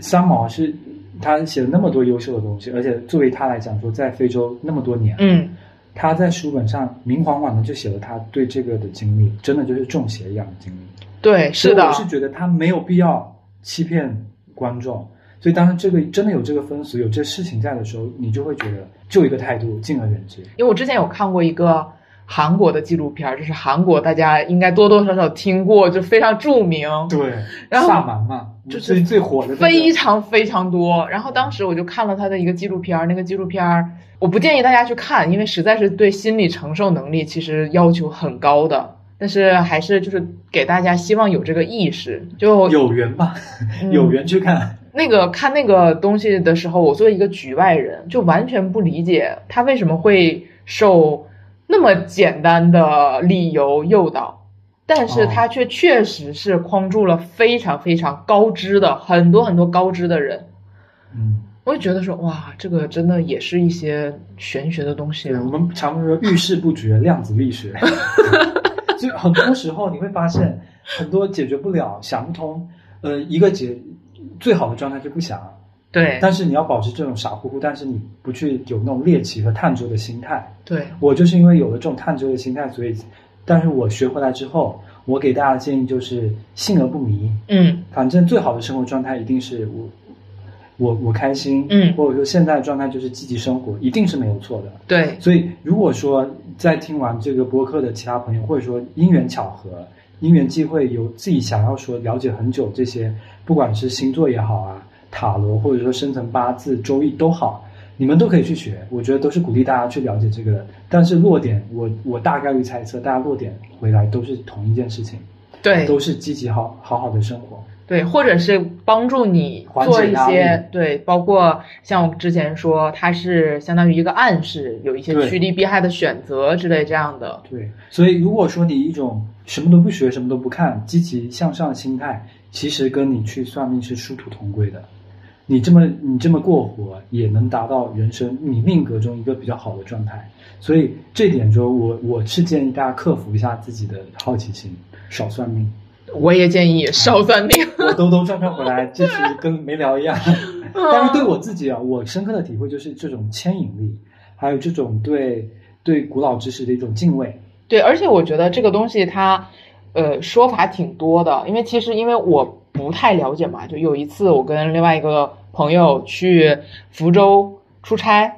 三毛是他写了那么多优秀的东西，而且作为他来讲说，在非洲那么多年，嗯他在书本上明晃晃的就写了他对这个的经历，真的就是中邪一样的经历。对，是的我，是觉得他没有必要欺骗观众。所以当时这个真的有这个风俗，有这事情在的时候，你就会觉得就一个态度，敬而远之。因为我之前有看过一个韩国的纪录片儿，就是韩国大家应该多多少少听过，就非常著名，对，然后萨满嘛，就是最最火的非常非常多。然后当时我就看了他的一个纪录片儿，那个纪录片儿我不建议大家去看，因为实在是对心理承受能力其实要求很高的。但是还是就是给大家希望有这个意识，就有缘吧，嗯有缘去看。那个看那个东西的时候，我作为一个局外人，就完全不理解他为什么会受那么简单的理由诱导，但是他却确实是框住了非常非常高知的很多很多高知的人。嗯，我就觉得说，哇，这个真的也是一些玄学的东西我。们常说遇事不决，量子力学。[laughs] 就很多时候你会发现，很多解决不了、想不通，呃，一个解最好的状态就不想，对但是你要保持这种傻乎乎，但是你不去有那种猎奇和探究的心态。对，我就是因为有了这种探究的心态，所以，但是我学回来之后，我给大家的建议就是信而不迷。嗯反正最好的生活状态一定是我，我我开心，嗯或者说现在的状态就是积极生活，一定是没有错的。对所以，如果说在听完这个播客的其他朋友，或者说因缘巧合、因缘际会，有自己想要说了解很久这些，不管是星座也好啊、塔罗，或者说生辰八字、周易都好，你们都可以去学。我觉得都是鼓励大家去了解这个的。但是落点，我我大概率猜测，大家落点回来都是同一件事情，对都是积极好好好的生活。对，或者是帮助你做一些对，包括像我之前说，它是相当于一个暗示，有一些趋利避害的选择之类这样的。对，所以如果说你一种什么都不学、什么都不看、积极向上的心态，其实跟你去算命是殊途同归的。你这么你这么过活，也能达到人生你命格中一个比较好的状态。所以这点就我我是建议大家克服一下自己的好奇心，少算命。我也建议少算命。[laughs] 我兜兜转转回来，这是跟没聊一样。[laughs] 但是对我自己啊，我深刻的体会就是这种牵引力，还有这种对对古老知识的一种敬畏。对，而且我觉得这个东西它，呃，说法挺多的。因为其实因为我不太了解嘛，就有一次我跟另外一个朋友去福州出差，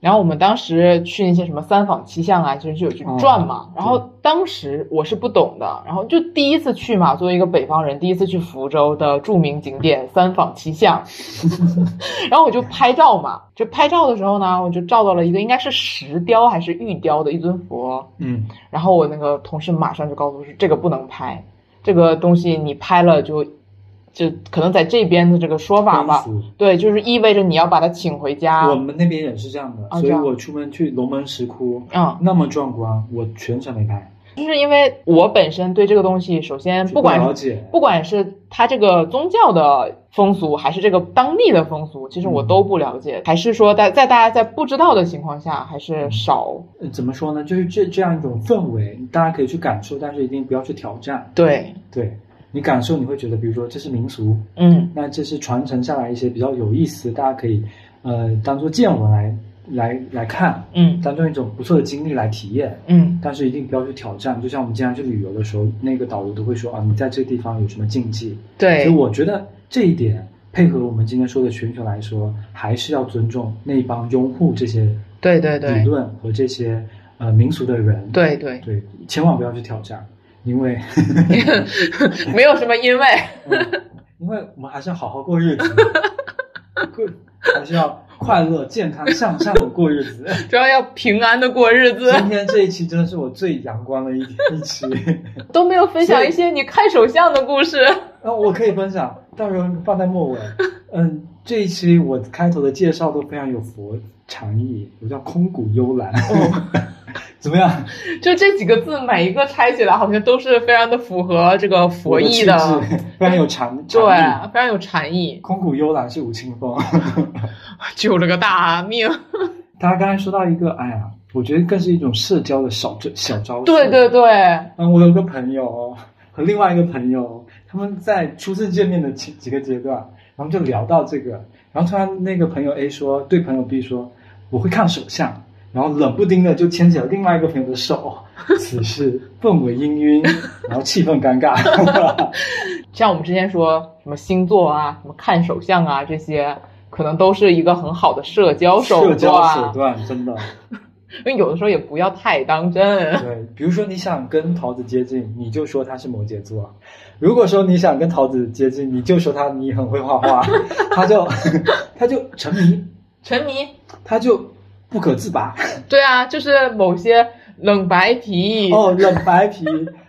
然后我们当时去那些什么三坊七巷啊，其实就有去转嘛。哦然后当时我是不懂的，然后就第一次去嘛，作为一个北方人，第一次去福州的著名景点三坊七巷，[laughs] 然后我就拍照嘛。就拍照的时候呢，我就照到了一个应该是石雕还是玉雕的一尊佛。嗯，然后我那个同事马上就告诉我说，这个不能拍，这个东西你拍了就，就可能在这边的这个说法吧，对，就是意味着你要把他请回家。我。们那边也是这样的，所以我出门去龙门石窟，嗯，那么壮观，我全程没拍，就是因为我本身对这个东西，首先不管了解，不管是它这个宗教的风俗，还是这个当地的风俗，其实我都不了解。还是说在在大家在不知道的情况下，还是少。呃怎么说呢？就是这这样一种氛围，大家可以去感受，但是一定不要去挑战。对，对你感受，你会觉得，比如说这是民俗，嗯。那这是传承下来一些比较有意思，大家可以呃当做见闻来来来看，嗯。当做一种不错的经历来体验。嗯，但是一定不要去挑战，就像我们经常去旅游的时候，那个导游都会说啊，你在这个地方有什么禁忌。对。所以我觉得这一点配合我们今天说的全球来说，还是要尊重那帮拥护这些对对对。理论和这些呃民俗的人。对对，对，千万不要去挑战，因为 [laughs] 没有什么因为。嗯因为我们还是要好好过日子，过还是要快乐、健康、向上的过日子。主要要平安的过日子，今天这一期真的是我最阳光的一一期。都没有分享一些你看手相的故事。那我可以分享，到时候放在末尾。嗯，这一期我开头的介绍都非常有佛禅意，我叫空谷幽兰，哦 [laughs] 怎么样？就这几个字，每一个拆起来好像都是非常的符合这个佛意的，[laughs] 非常有禅对非常有禅意。空谷幽兰是吴青峰。[laughs] 救了个大命。大家刚才说到一个，哎呀，我觉得更是一种社交的小招小招式。对对对，嗯，我有个朋友和另外一个朋友，他们在初次见面的几几个阶段，然后就聊到这个，然后突然那个朋友 A 说对朋友 B 说我会看手相，然后冷不丁的就牵起了另外一个朋友的手，[laughs] 此时氛围氤氲，[laughs] 然后气氛尴尬。[laughs] 像我们之前说什么星座啊、什么看手相啊这些，可能都是一个很好的社交手段。社交手段真的，因为有的时候也不要太当真。对，比如说你想跟桃子接近，你就说他是摩羯座；如果说你想跟桃子接近，你就说他你很会画画，他就他就沉迷，沉迷，他就不可自拔。[laughs] 对啊，就是某些冷白皮哦，冷白皮，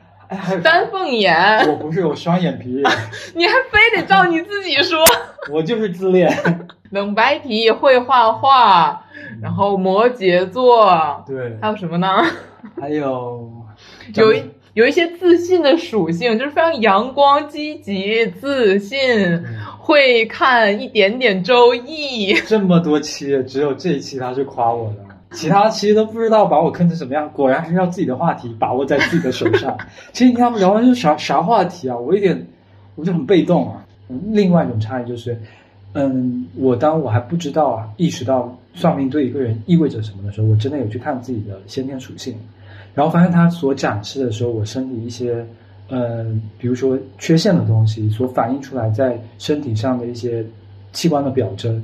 [laughs] 丹凤眼，我不是有双眼皮，[laughs] 你还非得照你自己说。我就是自恋。冷白皮会画画，然后摩羯座，对，还有什么呢？还有有一有一些自信的属性，就是非常阳光、积极、自信，会看一点点周易。[laughs] 这么多期，只有这一期他是夸我的，其他期都不知道把我坑成什么样。果然还是要自己的话题把握在自己的手上。[laughs] 其实你看他们聊完是啥啥话题啊？我一点我就很被动啊。另外一种差异就是，嗯，我当我还不知道啊，意识到算命对一个人意味着什么的时候，我真的有去看自己的先天属性，然后发现它所展示的时候，我身体一些，嗯，比如说缺陷的东西所反映出来在身体上的一些器官的表征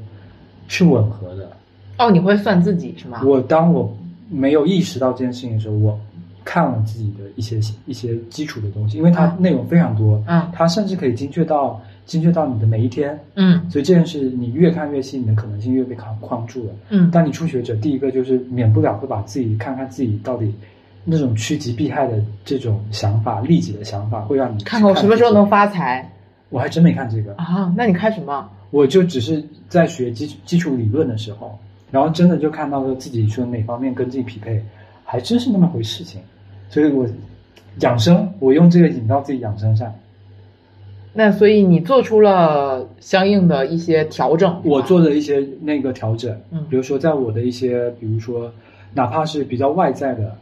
是吻合的。哦，你会算自己是吗？我当我没有意识到这件事情的时候，我看了自己的一些一些基础的东西，因为它嗯内容非常多，嗯它甚至可以精确到精确到你的每一天，嗯所以这件事你越看越细，你的可能性越被框框住了。嗯当你初学者，第一个就是免不了会把自己看看自己到底那种趋吉避害的这种想法、利己的想法，会让你看看我什么时候能发财我还真没看这个，啊？那你看什么？我就只是在学基基础理论的时候，然后真的就看到了自己说哪方面跟自己匹配，还真是那么回事情。所以我养生，我用这个引到自己养生上。那所以你做出了相应的一些调整。我做的一些那个调整，嗯比如说在我的一些，比如说哪怕是比较外在的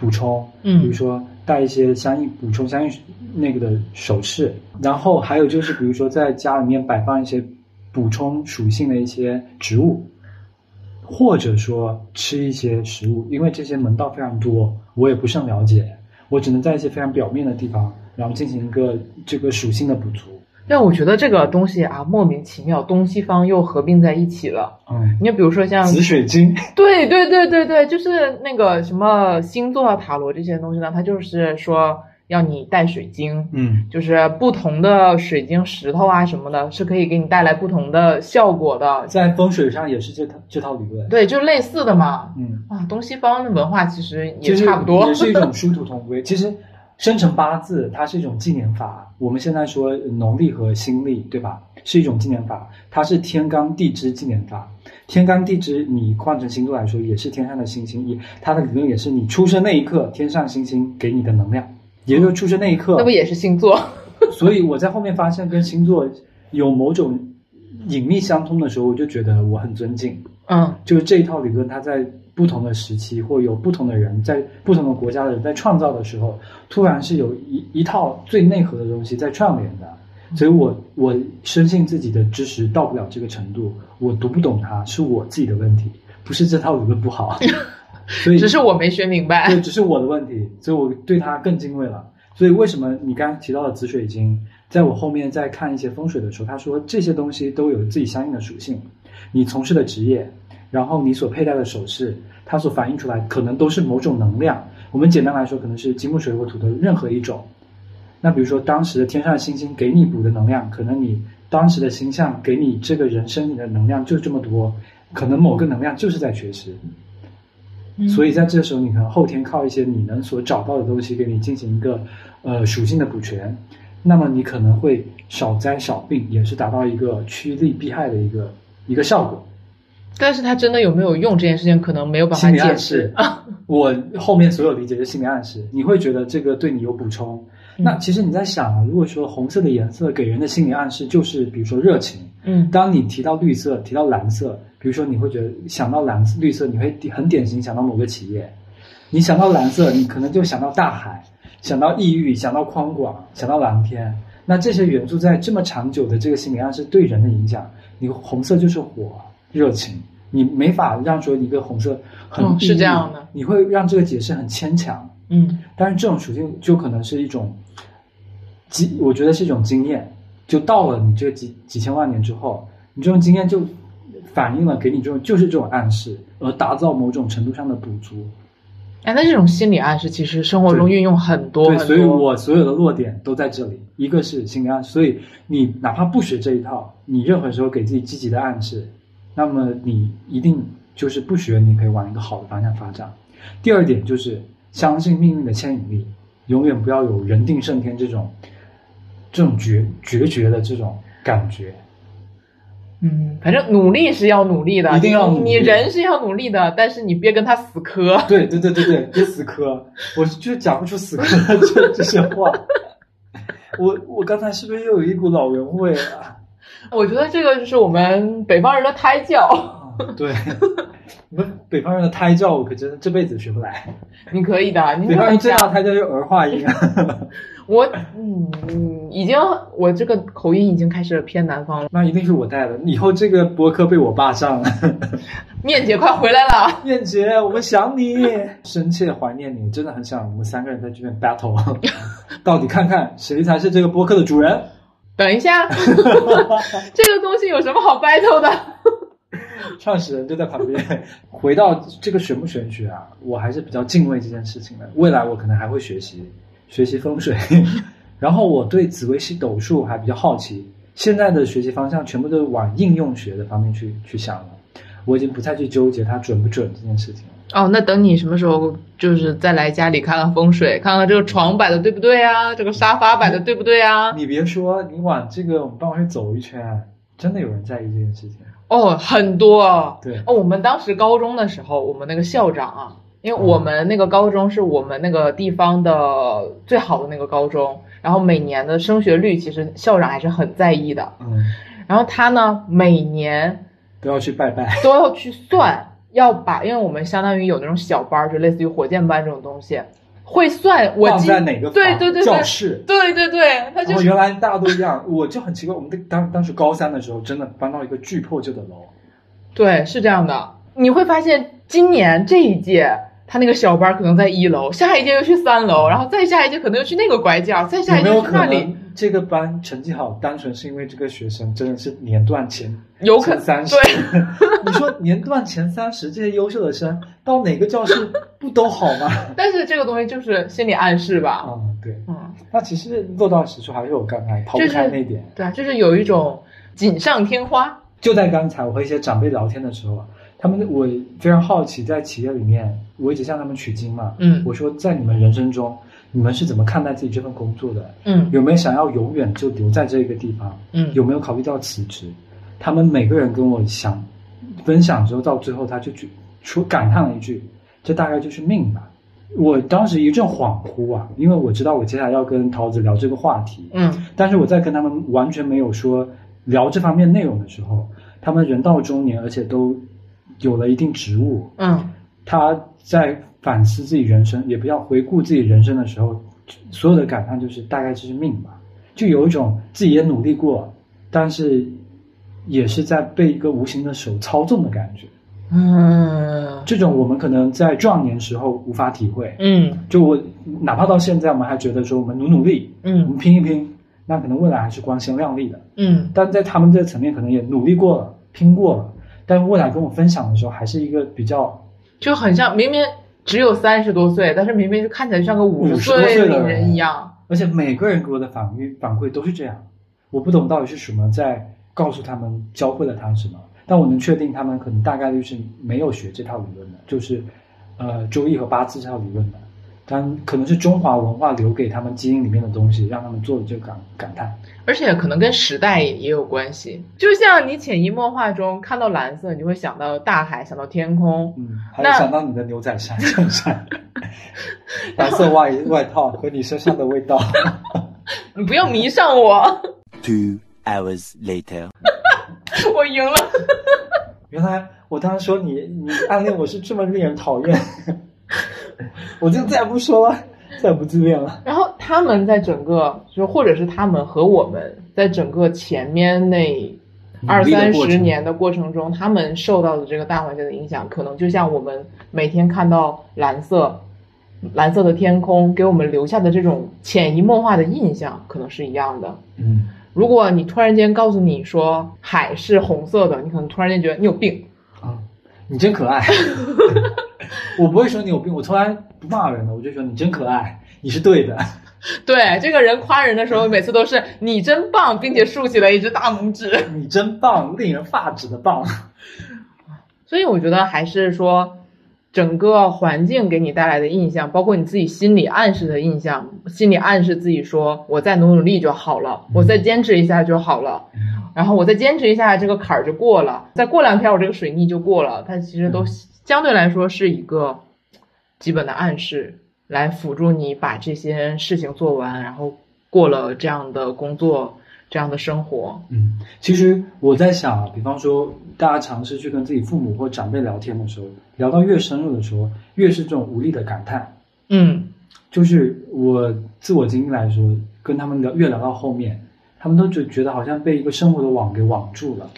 补充，嗯比如说带一些相应补充相应那个的首饰，然后还有就是比如说在家里面摆放一些补充属性的一些植物，或者说吃一些食物，因为这些门道非常多，我也不甚了解，我只能在一些非常表面的地方，然后进行一个这个属性的补足。但我觉得这个东西啊，莫名其妙，东西方又合并在一起了。嗯，你就比如说像，紫水晶，[laughs] 对对对对对，就是那个什么星座啊、塔罗这些东西呢，它就是说要你带水晶，嗯就是不同的水晶石头啊什么的，是可以给你带来不同的效果的。在风水上也是这套这套理论。对，就类似的嘛。嗯，啊，东西方的文化其实也差不多。也是一种 [laughs] 殊途同归。其实生辰八字它是一种纪年法，我们现在说农历和新历，对吧？是一种纪年法，它是天干地支纪年法。天干地支，你换成星座来说，也是天上的星星，也它的理论也是你出生那一刻，天上星星给你的能量，也就是出生那一刻那不也是星座？[laughs] 所以我在后面发现跟星座有某种隐秘相通的时候，我就觉得我很尊敬。嗯就是这一套理论，它在不同的时期或有不同的人在不同的国家的人在创造的时候，突然是有一一套最内核的东西在串联的。所以我我深信自己的知识到不了这个程度，我读不懂它是我自己的问题，不是这套理论不好。[laughs] 所以只是我没学明白。对，只是我的问题，所以我对它更敬畏了。所以为什么你刚刚提到的紫水晶，在我后面在看一些风水的时候，他说这些东西都有自己相应的属性，你从事的职业，然后你所佩戴的首饰，它所反映出来可能都是某种能量。我们简单来说，可能是金木水火土的任何一种。那比如说当时的天上的星星给你补的能量，可能你当时的星象给你这个人身体的能量就这么多，可能某个能量就是在缺失。所以在这时候，你可能后天靠一些你能所找到的东西，给你进行一个呃属性的补全，那么你可能会少灾少病，也是达到一个趋利避害的一个一个效果。但是它真的有没有用这件事情，可能没有办法解释示。我后面所有理解是心理暗示，你会觉得这个对你有补充。那其实你在想啊，如果说红色的颜色给人的心理暗示就是，比如说热情，嗯当你提到绿色、提到蓝色，比如说你会觉得想到蓝绿色，你会很典型想到某个企业；你想到蓝色，你可能就想到大海，想到抑郁，想到宽广，想到蓝天。那这些元素在这么长久的这个心理暗示对人的影响，你红色就是火、热情，你没法让说一个红色很嗯是这样的，你会让这个解释很牵强。嗯但是这种属性就可能是一种经，我觉得是一种经验。就到了你这几几千万年之后，你这种经验就反映了给你这种就是这种暗示，而达到某种程度上的补足。哎，那这种心理暗示其实生活中运用很多对，很多。所以我所有的落点都在这里。一个是心理暗示，所以你哪怕不学这一套，你任何时候给自己积极的暗示，那么你一定就是不学，你可以往一个好的方向发展。第二点就是相信命运的牵引力，永远不要有人定胜天这种这种决决绝的这种感觉。嗯，反正努力是要努力的，一定要努力你你人是要努力的，但是你别跟他死磕。对对对对对，别死磕，我就讲不出死磕这这些话。[laughs] 我我刚才是不是又有一股老人味啊？[laughs] 我觉得这个就是我们北方人的胎教。啊 [laughs] 对，你们北方人的胎教，我可真的这辈子学不来。你可以的，你北方人最大的胎教就是儿化音啊。[laughs] 我嗯嗯，已经我这个口音已经开始偏南方了。那一定是我带的，以后这个播客被我霸上了。面姐快回来了，燕姐，我们想你，深切怀念你，真的很想我们三个人在这边 battle，到底看看谁才是这个播客的主人。等一下，[laughs] 这个东西有什么好 battle 的？[laughs] 创始人就在旁边。回到这个玄不玄学啊，我还是比较敬畏这件事情的。未来我可能还会学习学习风水，[laughs] 然后我对紫微星斗数还比较好奇。现在的学习方向全部都往应用学的方面去去想了，我已经不再去纠结它准不准这件事情了。哦，那等你什么时候就是再来家里看看风水，看看这个床摆的对不对啊，这个沙发摆的对不对啊？你别说，你往这个我们办公室走一圈，真的有人在意这件事情。哦，很多。对哦，我们当时高中的时候，我们那个校长啊，因为我们那个高中是我们那个地方的最好的那个高中，然后每年的升学率其实校长还是很在意的。嗯，然后他呢，每年都要去拜拜。[laughs] 都要去算，要把，因为我们相当于有那种小班儿，就类似于火箭班这种东西，会算我放今在哪个房对对对对教室？对对对，他就是原来大家都一样，[laughs] 我就很奇怪，我们的当当时高三的时候，真的搬到一个巨破旧的楼，对是这样的，你会发现今年这一届。他那个小班可能在一楼，下一届又去三楼，然后再下一届可能又去那个拐角，再下一届那里，能这个班成绩好，单纯是因为这个学生真的是年段前有可能三十？对，[laughs] 你说年段前三十这些优秀的生到哪个教室不都好吗？[laughs] 但是这个东西就是心理暗示吧，嗯、对，嗯，那其实落到实处还是我刚才抛不开那一点。对啊，就是有一种锦上添花，就在刚才我和一些长辈聊天的时候，他们我非常好奇，在企业里面，我一直向他们取经嘛。嗯我说，在你们人生中，你们是怎么看待自己这份工作的？嗯有没有想要永远就留在这个地方？嗯，有没有考虑到辞职？他们每个人跟我想分享之后，到最后他就去说感叹了一句：“这大概就是命吧。”我当时一阵恍惚啊，因为我知道我接下来要跟桃子聊这个话题，嗯但是我在跟他们完全没有说聊这方面内容的时候，他们人到中年，而且都有了一定职务，嗯。他在反思自己人生，也不要回顾自己人生的时候，所有的感叹就是大概就是命吧，就有一种自己也努力过，但是也是在被一个无形的手操纵的感觉。嗯。这种我们可能在壮年时候无法体会，嗯。就我哪怕到现在，我们还觉得说我们努努力，嗯。我嗯们拼一拼，那可能未来还是光鲜亮丽的。嗯。但在他们这层面，可能也努力过了，拼过了，但未来跟我分享的时候，还是一个比较就很像明明只有三十多岁，但是明明就看起来像个五十50多岁的的人人。一样。而且每个人给我的反馈反馈都是这样，我不懂到底是什么在告诉他们教会了他们什么，但我能确定他们可能大概率是没有学这套理论的，就是呃周易和八字这套理论的，但可能是中华文化留给他们基因里面的东西，让他们做了这个感感叹。而且可能跟时代也有关系，就像你潜移默化中看到蓝色，你会想到大海，想到天空。嗯，还有想到你的牛仔衫衬衫，[laughs] 蓝色外外套和你身上的味道。[laughs] 你不要迷上我，Two hours later. [laughs] 我赢了。原来我当时说你你暗恋我是这么令人讨厌，[laughs] 我就再不说了，再不自恋了。然后他们在整个，就或者是他们和我们在整个前面那二三十年的过程中，他们受到的这个大环境的影响，可能就像我们每天看到蓝色、蓝色的天空给我们留下的这种潜移默化的印象，可能是一样的。嗯，如果你突然间告诉你说海是红色的，你可能突然间觉得你有病。啊，你真可爱。[laughs] 我不会说你有病，我从来不骂人的，我就说你真可爱，你是对的。[laughs] 对，这个人夸人的时候，每次都是你真棒，并且竖起了一只大拇指。[laughs] 你真棒，令人发指的棒。[laughs] 所以我觉得还是说，整个环境给你带来的印象，包括你自己心理暗示的印象，心理暗示自己说我再努努力就好了，我再坚持一下就好了，然后我再坚持一下这个坎儿就过了，再过两天我这个水逆就过了。它其实都相对来说是一个基本的暗示，来辅助你把这些事情做完，然后过了这样的工作，这样的生活。嗯，其实我在想啊，比方说大家尝试去跟自己父母或长辈聊天的时候，聊到越深入的时候，越是这种无力的感叹。嗯就是我自我经历来说，跟他们聊越聊到后面，他们都就觉得好像被一个生活的网给网住了，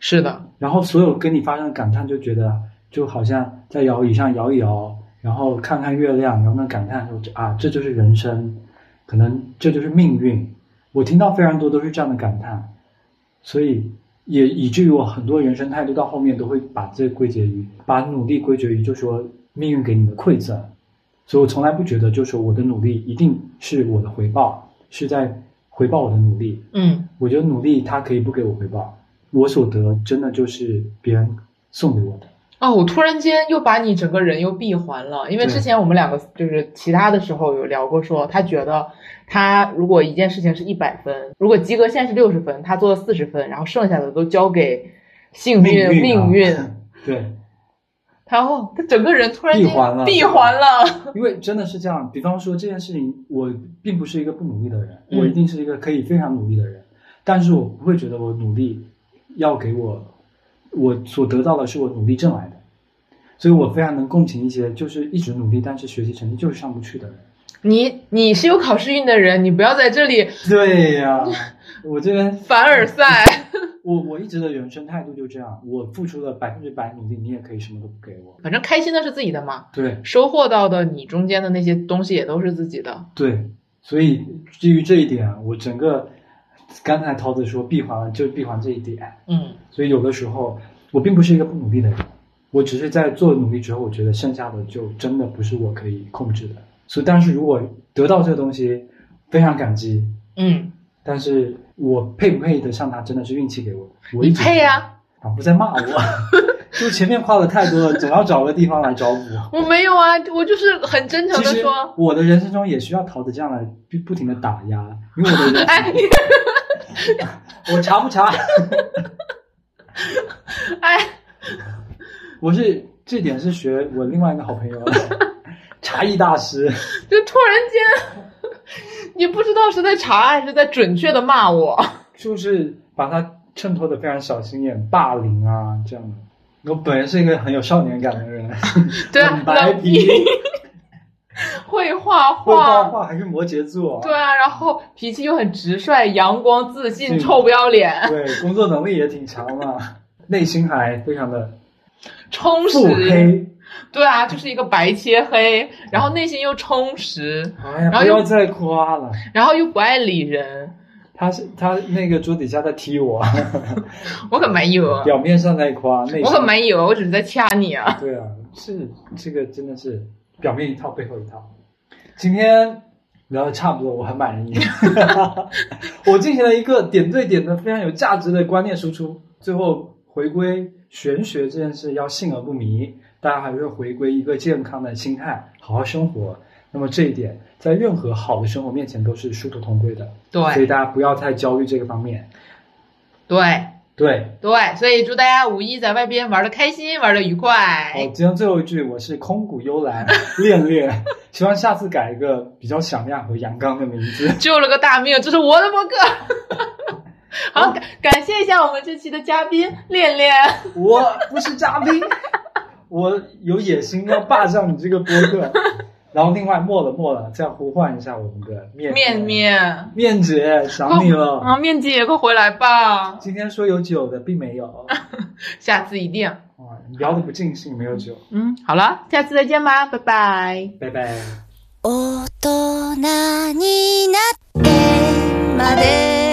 是的，然后所有跟你发生的感叹就觉得就好像在摇椅上摇一摇，然后看看月亮，然后呢感叹说啊这就是人生，可能这就是命运。我听到非常多都是这样的感叹，所以也以至于我很多人生态度到后面都会把这归结于把努力归结于就说命运给你的馈赠。所以我从来不觉得，就说我的努力一定是我的回报，是在回报我的努力。嗯我觉得努力它可以不给我回报，我所得真的就是别人送给我的。哦，我突然间又把你整个人又闭环了，因为之前我们两个就是其他的时候有聊过说，他觉得他如果一件事情是一百分，如果及格线是六十分，他做了四十分，然后剩下的都交给幸运命运 [laughs] 对，[laughs] 然后他整个人突然间闭环了闭环了。因为真的是这样。比方说这件事情，我并不是一个不努力的人，嗯我一定是一个可以非常努力的人，但是我不会觉得我努力要给我我所得到的是我努力挣来的，所以我非常能共情一些就是一直努力，但是学习成绩就是上不去的人。你你是有考试运的人，你不要在这里对呀，[laughs] 我这边凡尔赛。[laughs] 我我一直的人生态度就这样，我付出了百分之百努力，你也可以什么都不给我。反正开心的是自己的嘛，对收获到的你中间的那些东西也都是自己的。对，所以基于这一点，我整个刚才桃子说闭环了，就闭环这一点。嗯所以有的时候我并不是一个不努力的人，我只是在做努力之后，我觉得剩下的就真的不是我可以控制的。所以，但是如果得到这个东西，非常感激，嗯，但是我配不配得上它，真的是运气给我。我一配呀、仿佛在骂我，[laughs] 就前面夸的太多了，总要找个地方来找我。[laughs] 我没有啊，我就是很真诚的说，我的人生中也需要桃子这样来不不停的打压，因为我的人，[laughs] 哎我查不查？哎，我是这点是学我另外一个好朋友 [laughs] 茶艺大师，就突然间，你不知道是在查还是在准确的骂我。就是把他衬托的非常小心眼，霸凌啊这样的。我本人是一个很有少年感的人，[laughs] 对啊很，白皮，[laughs] 会画画。会画画，画，还是摩羯座，对啊，然后脾气又很直率、阳光、自信、嗯臭不要脸、对，工作能力也挺强嘛，内心还非常的充实。黑。对啊，就是一个白切黑，然后内心又充实，哎呀，然后又不要再夸了。然后又不爱理人。他是他那个桌底下在踢我，[laughs] 我可没有啊，表面上在夸，内心我可没有，我只是在掐你啊。对啊，是这个真的是表面一套，背后一套。今天聊的差不多，我很满意。[laughs] 我进行了一个点对点的非常有价值的观念输出，最后回归玄学这件事要信而不迷，大家还是回归一个健康的心态，好好生活。那么这一点在任何好的生活面前都是殊途同归的，对所以大家不要太焦虑这个方面。对对，对，所以祝大家五一在外边玩的开心，玩的愉快好，快。今天最后一句，我是空谷幽兰 [laughs] 恋恋，希望下次改一个比较响亮和阳刚的名字。[laughs] 救了个大命，这是我的博客。[laughs] 好，感感谢一下我们这期的嘉宾恋恋。我不是嘉宾，[laughs] 我有野心要霸占你这个播客。然后另外没了没了，再呼唤一下我们的面面面，面姐，想你了。啊，面姐，快回来吧，今天说有酒的，并没有。[laughs] 下次一定。哇，你聊的不尽兴，没有酒。嗯，好了，下次再见吧，拜拜。拜拜。大人になってまで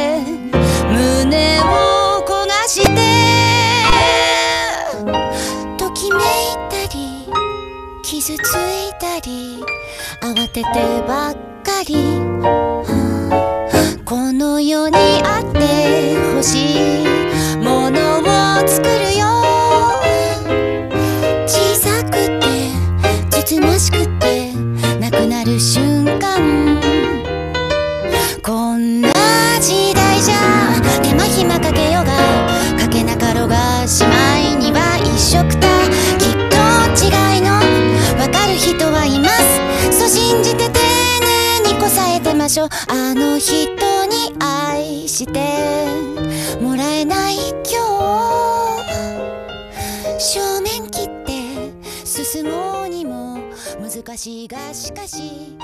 羽を焦がしてときめいたり傷ついたり慌ててばっかり。この世にあってほしいものを作るよ。小さくてつつましくてましょうあの人に愛して。もらえない今日。正面切って進もうにも。難しいがしかし。